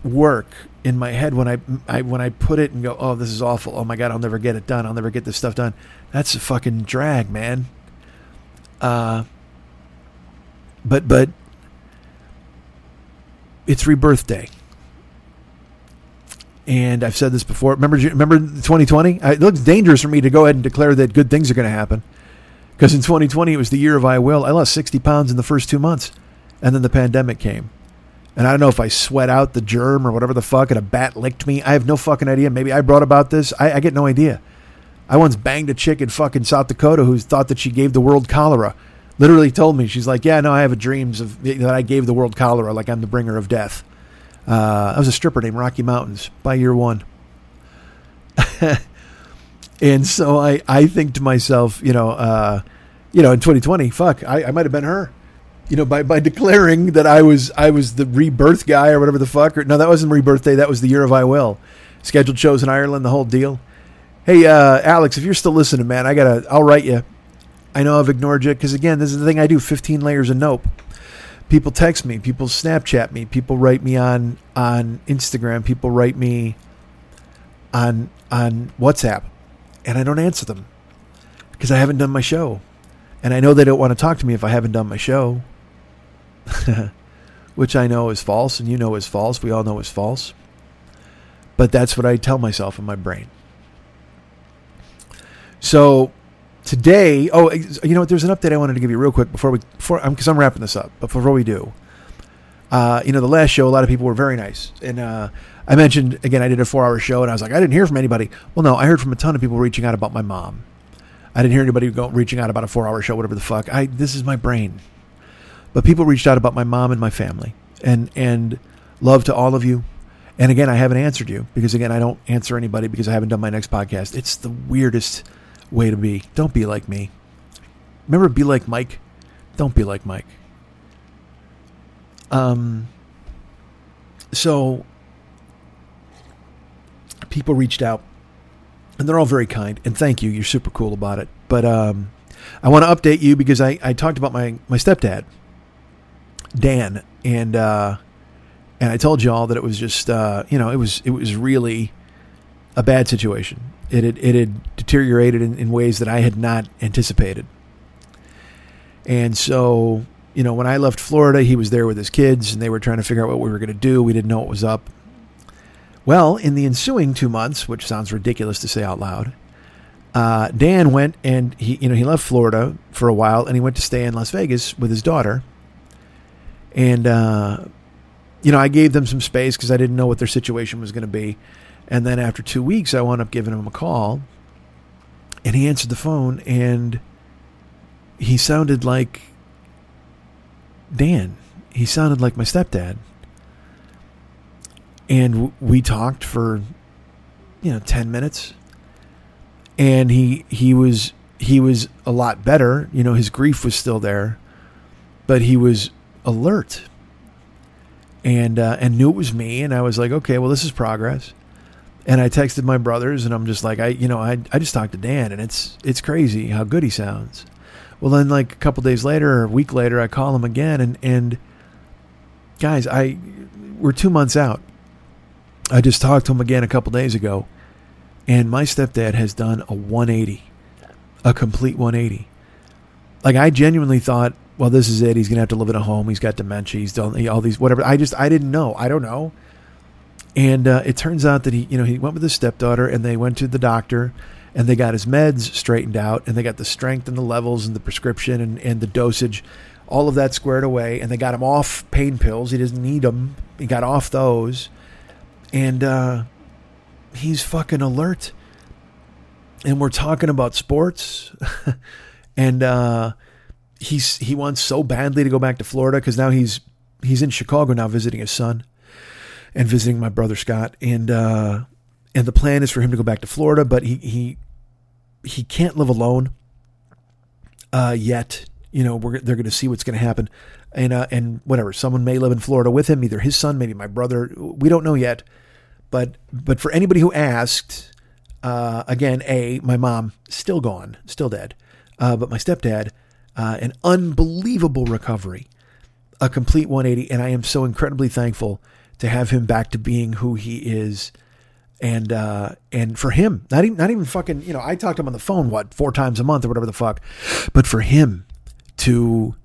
work in my head, when I, I when I put it and go, oh, this is awful. Oh my god, I'll never get it done. I'll never get this stuff done. That's a fucking drag, man. Uh, but but it's rebirth day. And I've said this before. Remember, remember 2020? It looks dangerous for me to go ahead and declare that good things are going to happen. Because in 2020, it was the year of I will. I lost 60 pounds in the first two months. And then the pandemic came. And I don't know if I sweat out the germ or whatever the fuck and a bat licked me. I have no fucking idea. Maybe I brought about this. I, I get no idea. I once banged a chick in fucking South Dakota who thought that she gave the world cholera. Literally told me, she's like, yeah, no, I have dreams of that I gave the world cholera, like I'm the bringer of death. Uh, I was a stripper named Rocky Mountains by year one. (laughs) and so I, I think to myself, you know, uh, you know, in 2020, fuck, I, I might have been her, you know, by, by declaring that I was I was the rebirth guy or whatever the fuck. Or, no, that wasn't rebirth day. That was the year of I will. Scheduled shows in Ireland, the whole deal. Hey, uh, Alex, if you're still listening, man, I gotta, I'll write you. I know I've ignored you because again, this is the thing I do: 15 layers of nope people text me, people Snapchat me, people write me on on Instagram, people write me on on WhatsApp, and I don't answer them because I haven't done my show, and I know they don't want to talk to me if I haven't done my show, (laughs) which I know is false, and you know is false. We all know is false, but that's what I tell myself in my brain. So today, oh, you know what? There's an update I wanted to give you real quick before we, before, because I'm, I'm, wrapping this up. But before we do, uh, you know, the last show, a lot of people were very nice, and uh, I mentioned again, I did a four-hour show, and I was like, I didn't hear from anybody. Well, no, I heard from a ton of people reaching out about my mom. I didn't hear anybody go, reaching out about a four-hour show, whatever the fuck. I this is my brain, but people reached out about my mom and my family, and and love to all of you. And again, I haven't answered you because again, I don't answer anybody because I haven't done my next podcast. It's the weirdest way to be. Don't be like me. Remember, be like Mike. Don't be like Mike. Um. So people reached out, and they're all very kind. And thank you. You're super cool about it. But um, I want to update you because I, I talked about my my stepdad, Dan, and uh, and I told you all that it was just uh, you know it was it was really a bad situation. It had, it had deteriorated in, in ways that I had not anticipated. And so, you know, when I left Florida, he was there with his kids and they were trying to figure out what we were going to do. We didn't know what was up. Well, in the ensuing two months, which sounds ridiculous to say out loud, uh, Dan went and he, you know, he left Florida for a while and he went to stay in Las Vegas with his daughter. And, uh, you know, I gave them some space because I didn't know what their situation was going to be. And then after two weeks, I wound up giving him a call, and he answered the phone, and he sounded like Dan. He sounded like my stepdad. And we talked for, you know, ten minutes, and he he was he was a lot better. You know, his grief was still there, but he was alert and uh, and knew it was me. And I was like, okay, well, this is progress. And I texted my brothers, and I'm just like, I, you know, I, I just talked to Dan, and it's, it's crazy how good he sounds. Well, then, like a couple days later, or a week later, I call him again, and, and guys, I, we're two months out. I just talked to him again a couple days ago, and my stepdad has done a 180, a complete 180. Like I genuinely thought, well, this is it. He's gonna have to live in a home. He's got dementia. He's done all these whatever. I just I didn't know. I don't know. And uh, it turns out that he, you know, he went with his stepdaughter, and they went to the doctor, and they got his meds straightened out, and they got the strength and the levels and the prescription and, and the dosage, all of that squared away, and they got him off pain pills. He doesn't need them. He got off those, and uh, he's fucking alert. And we're talking about sports, (laughs) and uh, he's he wants so badly to go back to Florida because now he's he's in Chicago now visiting his son and visiting my brother Scott. And uh, and the plan is for him to go back to Florida, but he he he can't live alone uh, yet. You know, we're, they're going to see what's going to happen, and uh, and whatever. Someone may live in Florida with him, either his son, maybe my brother. We don't know yet, but but for anybody who asked, Uh, again, a my mom still gone, still dead, uh, but my stepdad, uh, an unbelievable recovery, a complete 180, and I am so incredibly thankful to have him back to being who he is. And uh, and for him, not even not even fucking, you know, I talk to him on the phone what four times a month or whatever the fuck, but for him to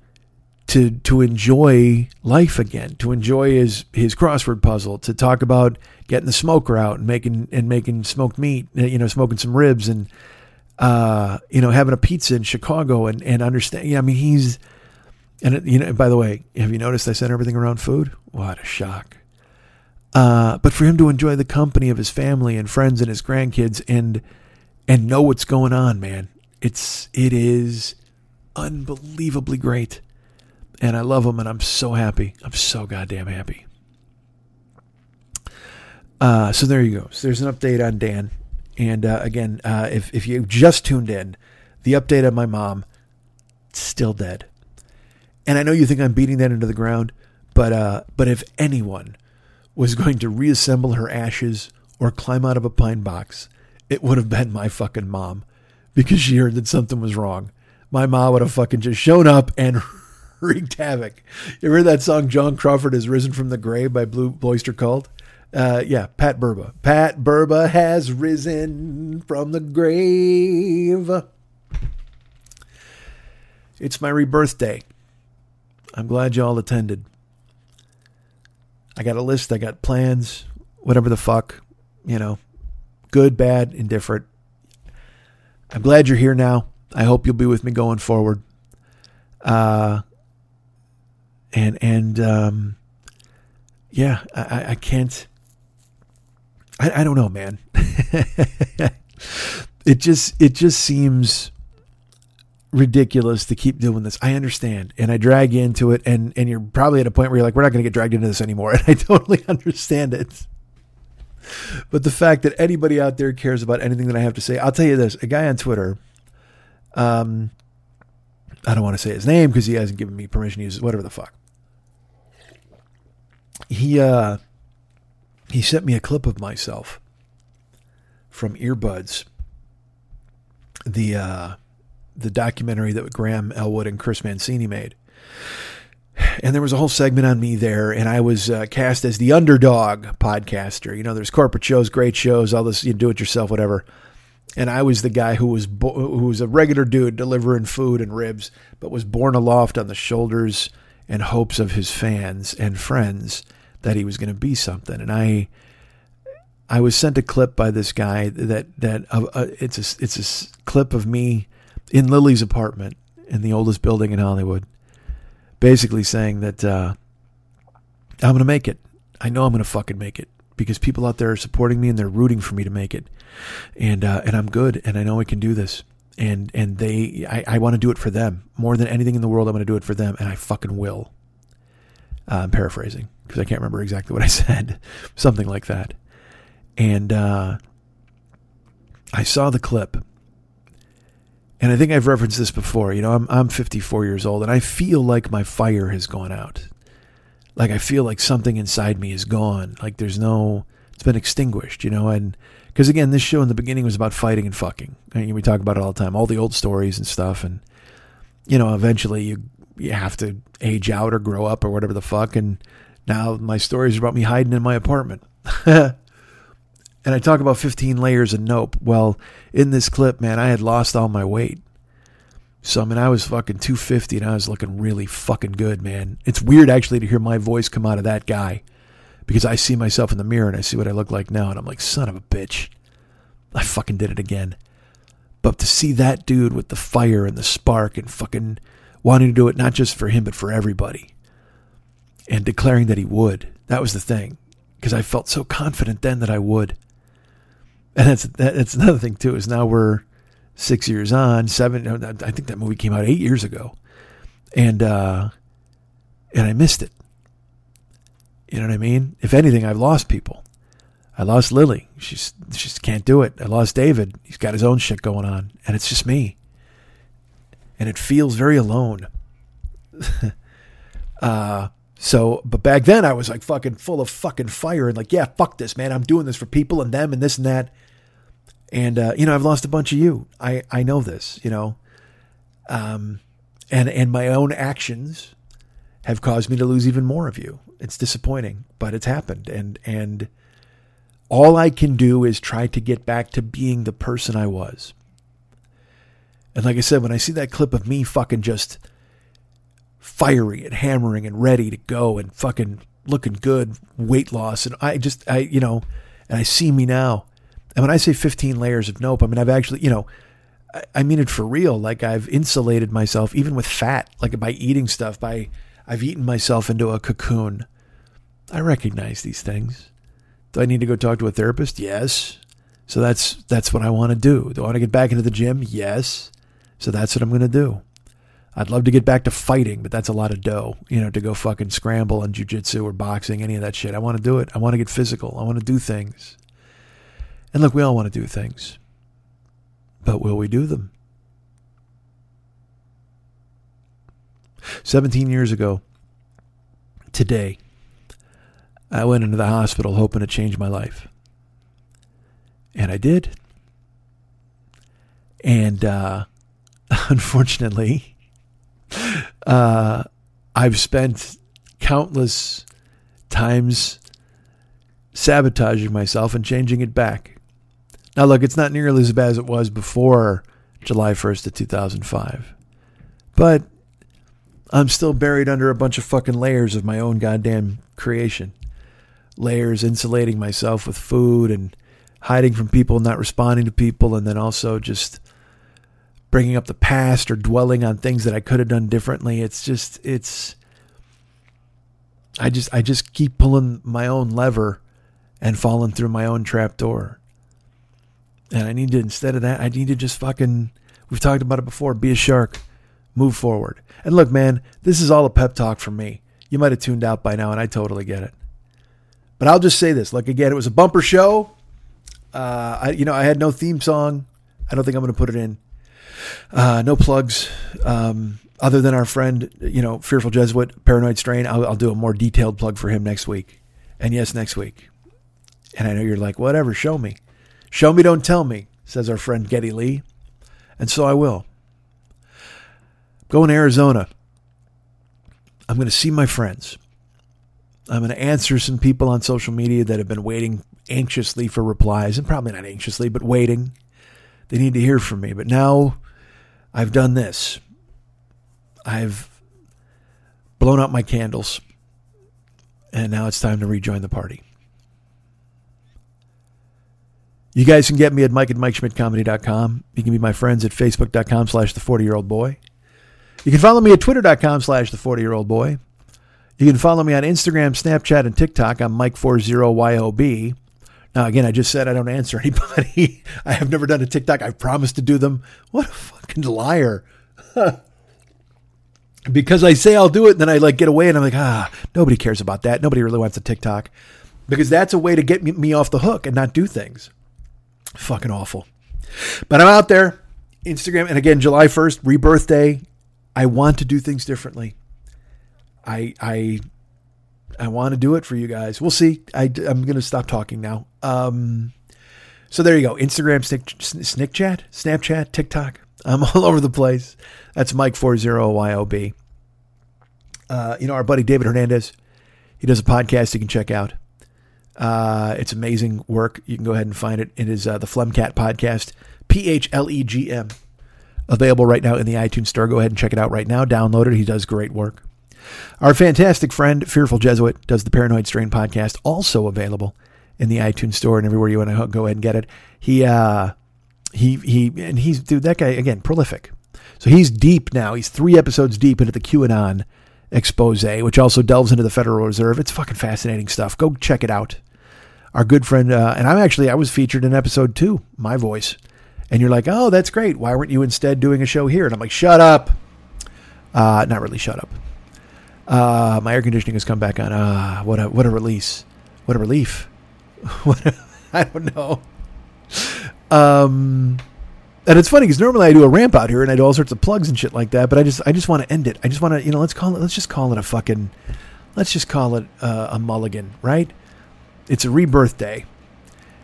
to to enjoy life again, to enjoy his his crossword puzzle, to talk about getting the smoker out and making and making smoked meat, you know, smoking some ribs and uh, you know, having a pizza in Chicago and and understand. Yeah, I mean, he's and you know. By the way, have you noticed I said everything around food? What a shock! Uh, but for him to enjoy the company of his family and friends and his grandkids and and know what's going on, man, it's it is unbelievably great. And I love him, and I'm so happy. I'm so goddamn happy. Uh, so there you go. So there's an update on Dan. And uh, again, uh, if if you just tuned in, the update on my mom, still dead. And I know you think I'm beating that into the ground, but uh, but if anyone was going to reassemble her ashes or climb out of a pine box, it would have been my fucking mom because she heard that something was wrong. My mom would have fucking just shown up and (laughs) wreaked havoc. You heard that song, Joan Crawford has risen from the grave by Blue Oyster Cult? Uh, yeah, Pat Burba. Pat Burba has risen from the grave. It's my rebirth day. I'm glad y'all attended. I got a list, I got plans, whatever the fuck, you know, good, bad, indifferent. I'm glad you're here now. I hope you'll be with me going forward. Uh, and and um, yeah, I, I can't. I, I don't know, man. (laughs) it just it just seems ridiculous to keep doing this. I understand, and I drag into it, and and you're probably at a point where you're like, we're not going to get dragged into this anymore, (laughs) and I totally (laughs) understand it. But the fact that anybody out there cares about anything that I have to say, I'll tell you this: a guy on Twitter, um, I don't want to say his name because he hasn't given me permission to use whatever the fuck. He uh, he sent me a clip of myself from earbuds. The uh the documentary that Graham Elwood and Chris Mancini made. And there was a whole segment on me there, and I was uh, cast as the underdog podcaster. You know, there's corporate shows, great shows, all this, you do it yourself, whatever. And I was the guy who was bo- who was a regular dude delivering food and ribs, but was borne aloft on the shoulders and hopes of his fans and friends that he was going to be something. And I, I was sent a clip by this guy that that uh, it's a it's a clip of me in Lily's apartment in the oldest building in Hollywood, basically saying that uh, I'm going to make it. I know I'm going to fucking make it because people out there are supporting me and they're rooting for me to make it, and uh, and I'm good and I know I can do this. And and they, I, I want to do it for them more than anything in the world. I'm going to do it for them, and I fucking will. Uh, I'm paraphrasing because I can't remember exactly what I (laughs) said, something like that. And uh, I saw the clip and I think I've referenced this before. You know, I'm I'm 54 years old, and I feel like my fire has gone out. Like I feel like something inside me is gone. Like there's no, it's been extinguished. You know, and because again, this show in the beginning was about fighting and fucking. I mean, we talk about it all the time, all the old stories and stuff, and you know, eventually you you have to age out or grow up or whatever the fuck. And now my stories about me hiding in my apartment. (laughs) And I talk about 15 layers of nope. Well, in this clip, man, I had lost all my weight. So, I mean, I was fucking 250 and I was looking really fucking good, man. It's weird actually to hear my voice come out of that guy because I see myself in the mirror and I see what I look like now and I'm like, son of a bitch. I fucking did it again. But to see that dude with the fire and the spark and fucking wanting to do it not just for him, but for everybody and declaring that he would, that was the thing because I felt so confident then that I would and that's that's another thing too. Is now we're six years on, seven. I think that movie came out eight years ago, and uh, and I missed it. You know what I mean? If anything, I've lost people. I lost Lily. She's she just can't do it. I lost David. He's got his own shit going on, and it's just me. And it feels very alone. (laughs) uh, so, but back then I was like fucking full of fucking fire and like, yeah, fuck this, man. I'm doing this for people and them and this and that And uh, you know, I've lost a bunch of you. I I know this. You know, um, and and my own actions have caused me to lose even more of you. It's disappointing, but it's happened. And and all I can do is try to get back to being the person I was. And like I said, when I see that clip of me fucking just fiery and hammering and ready to go and fucking looking good, weight loss, and I just I you know, and I see me now. And when I say 15 layers of nope, I mean I've actually, you know, I, I mean it for real. Like I've insulated myself even with fat, like by eating stuff, by I've eaten myself into a cocoon. I recognize these things. Do I need to go talk to a therapist? Yes. So that's that's what I want to do. Do I want to get back into the gym? Yes. So that's what I'm going to do. I'd love to get back to fighting, but that's a lot of dough, you know, to go fucking scramble on jujitsu or boxing, any of that shit. I want to do it. I want to get physical. I want to do things. And look, we all want to do things. But will we do them? 17 years ago, today, I went into the hospital hoping to change my life. And I did. And uh, (laughs) unfortunately, uh, I've spent countless times sabotaging myself and changing it back. Now, look, it's not nearly as bad as it was before July 1st of 2005. But I'm still buried under a bunch of fucking layers of my own goddamn creation. Layers insulating myself with food and hiding from people, not responding to people, and then also just bringing up the past or dwelling on things that I could have done differently. It's just, it's, I just, I just keep pulling my own lever and falling through my own trap door. And I need to, instead of that, I need to just fucking, we've talked about it before, be a shark, move forward. And look, man, this is all a pep talk for me. You might have tuned out by now, and I totally get it. But I'll just say this. Like, again, it was a bumper show. Uh, I, you know, I had no theme song. I don't think I'm going to put it in. Uh, no plugs. Um, other than our friend, you know, Fearful Jesuit, Paranoid Strain, I'll, I'll do a more detailed plug for him next week. And yes, next week. And I know you're like, whatever, show me. Show me, don't tell me, says our friend Geddy Lee. And so I will. Going to Arizona. I'm going to see my friends. I'm going to answer some people on social media that have been waiting anxiously for replies, and probably not anxiously, but waiting. They need to hear from me. But now I've done this. I've blown out my candles. And now it's time to rejoin the party. You guys can get me at Mike at MikeSchmidtComedy.com. You can be my friends at Facebook.com slash the 40 year old boy. You can follow me at Twitter.com slash the 40 year old boy. You can follow me on Instagram, Snapchat, and TikTok. I'm Mike40YOB. Now, again, I just said I don't answer (laughs) anybody. I have never done a TikTok. I've promised to do them. What a fucking liar. (laughs) because I say I'll do it, and then I like get away, and I'm like, ah, nobody cares about that. Nobody really wants a TikTok. Because that's a way to get me off the hook and not do things. Fucking awful. But I'm out there, Instagram, and again, July 1st, rebirth day. I want to do things differently. I I I want to do it for you guys. We'll see. I, I'm going to stop talking now. Um, so there you go. Instagram, Snick, Chat, Snapchat, TikTok. I'm (laughs) all over the place. That's Mike40YOB. Uh, you know, our buddy David Hernandez, he does a podcast you can check out. Uh, it's amazing work. You can go ahead and find it. It is uh, the Phlegmcat podcast, P H L E G M. Available right now in the iTunes store. Go ahead and check it out right now. Download it. He does great work. Our fantastic friend, Fearful Jesuit, does the Paranoid Strain podcast, also available in the iTunes store and everywhere you want to go ahead and get it. He, uh, he, he, and he's, dude, that guy, again, prolific. So he's deep now. He's three episodes deep into the QAnon expose, which also delves into the Federal Reserve. It's fucking fascinating stuff. Go check it out. Our good friend, uh, and I'm actually, I was featured in episode two, my voice. And you're like, oh, that's great. Why weren't you instead doing a show here? And I'm like, shut up. Uh, not really shut up. Uh, my air conditioning has come back on. Ah, what a what a release. What a relief. (laughs) what a, I don't know. Um, and it's funny because normally I do a ramp out here and I do all sorts of plugs and shit like that. But I just I just want to end it. I just want to you know let's call it let's just call it a fucking let's just call it uh, a mulligan, right? It's a rebirth day,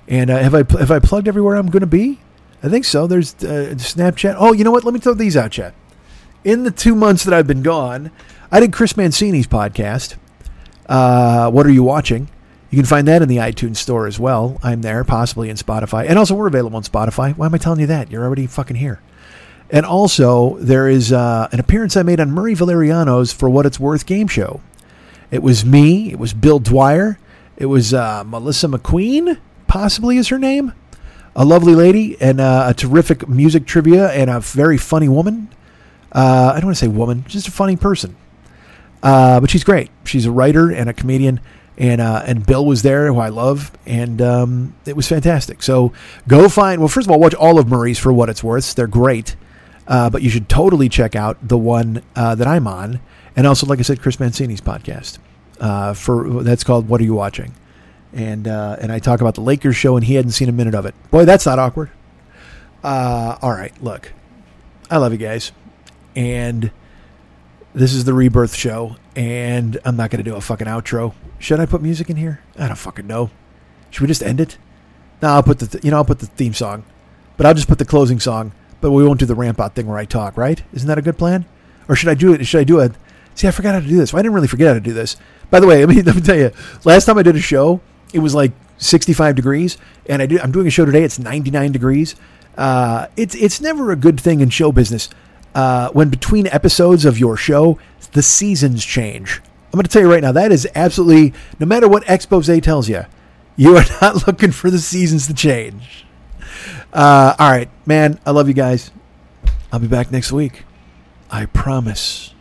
And uh, have I have I plugged everywhere I'm going to be? I think so. There's uh, Snapchat. Oh, you know what? Let me throw these out, chat. In the two months that I've been gone, I did Chris Mancini's podcast. Uh, what are you watching? You can find that in the iTunes store as well. I'm there, possibly in Spotify. And also, we're available on Spotify. Why am I telling you that? You're already fucking here. And also, there is uh, an appearance I made on Murray Valeriano's For What It's Worth game show. It was me, it was Bill Dwyer, it was uh, Melissa McQueen, possibly is her name. A lovely lady and uh, a terrific music trivia and a very funny woman. Uh, I don't want to say woman, just a funny person. Uh, but she's great. She's a writer and a comedian and uh, and Bill was there, who I love, and um, it was fantastic. So go find. Well, first of all, watch all of Murray's for what it's worth. They're great, uh, but you should totally check out the one uh, that I'm on, and also, like I said, Chris Mancini's podcast. Uh, for that's called "What Are You Watching," and uh, and I talk about the Lakers show, and he hadn't seen a minute of it. Boy, that's not awkward. All right, look, I love you guys, and this is the Rebirth show, and I'm not going to do a fucking outro. Should I put music in here? I don't fucking know. Should we just end it? No, I'll put the th- you know I'll put the theme song, but I'll just put the closing song. But we won't do the ramp out thing where I talk, right? Isn't that a good plan? Or should I do it? Should I do it? See, I forgot how to do this. Well, I didn't really forget how to do this. By the way, (laughs) let me let me tell you. Last time I did a show, it was like 65 degrees, and I do, I'm doing a show today. It's 99 degrees. Uh, it's it's never a good thing in show business uh, when between episodes of your show the seasons change. I'm going to tell you right now, that is absolutely, no matter what expose tells you, you are (laughs) not looking for the seasons to change. Uh, all right, man, I love you guys. I'll be back next week. I promise.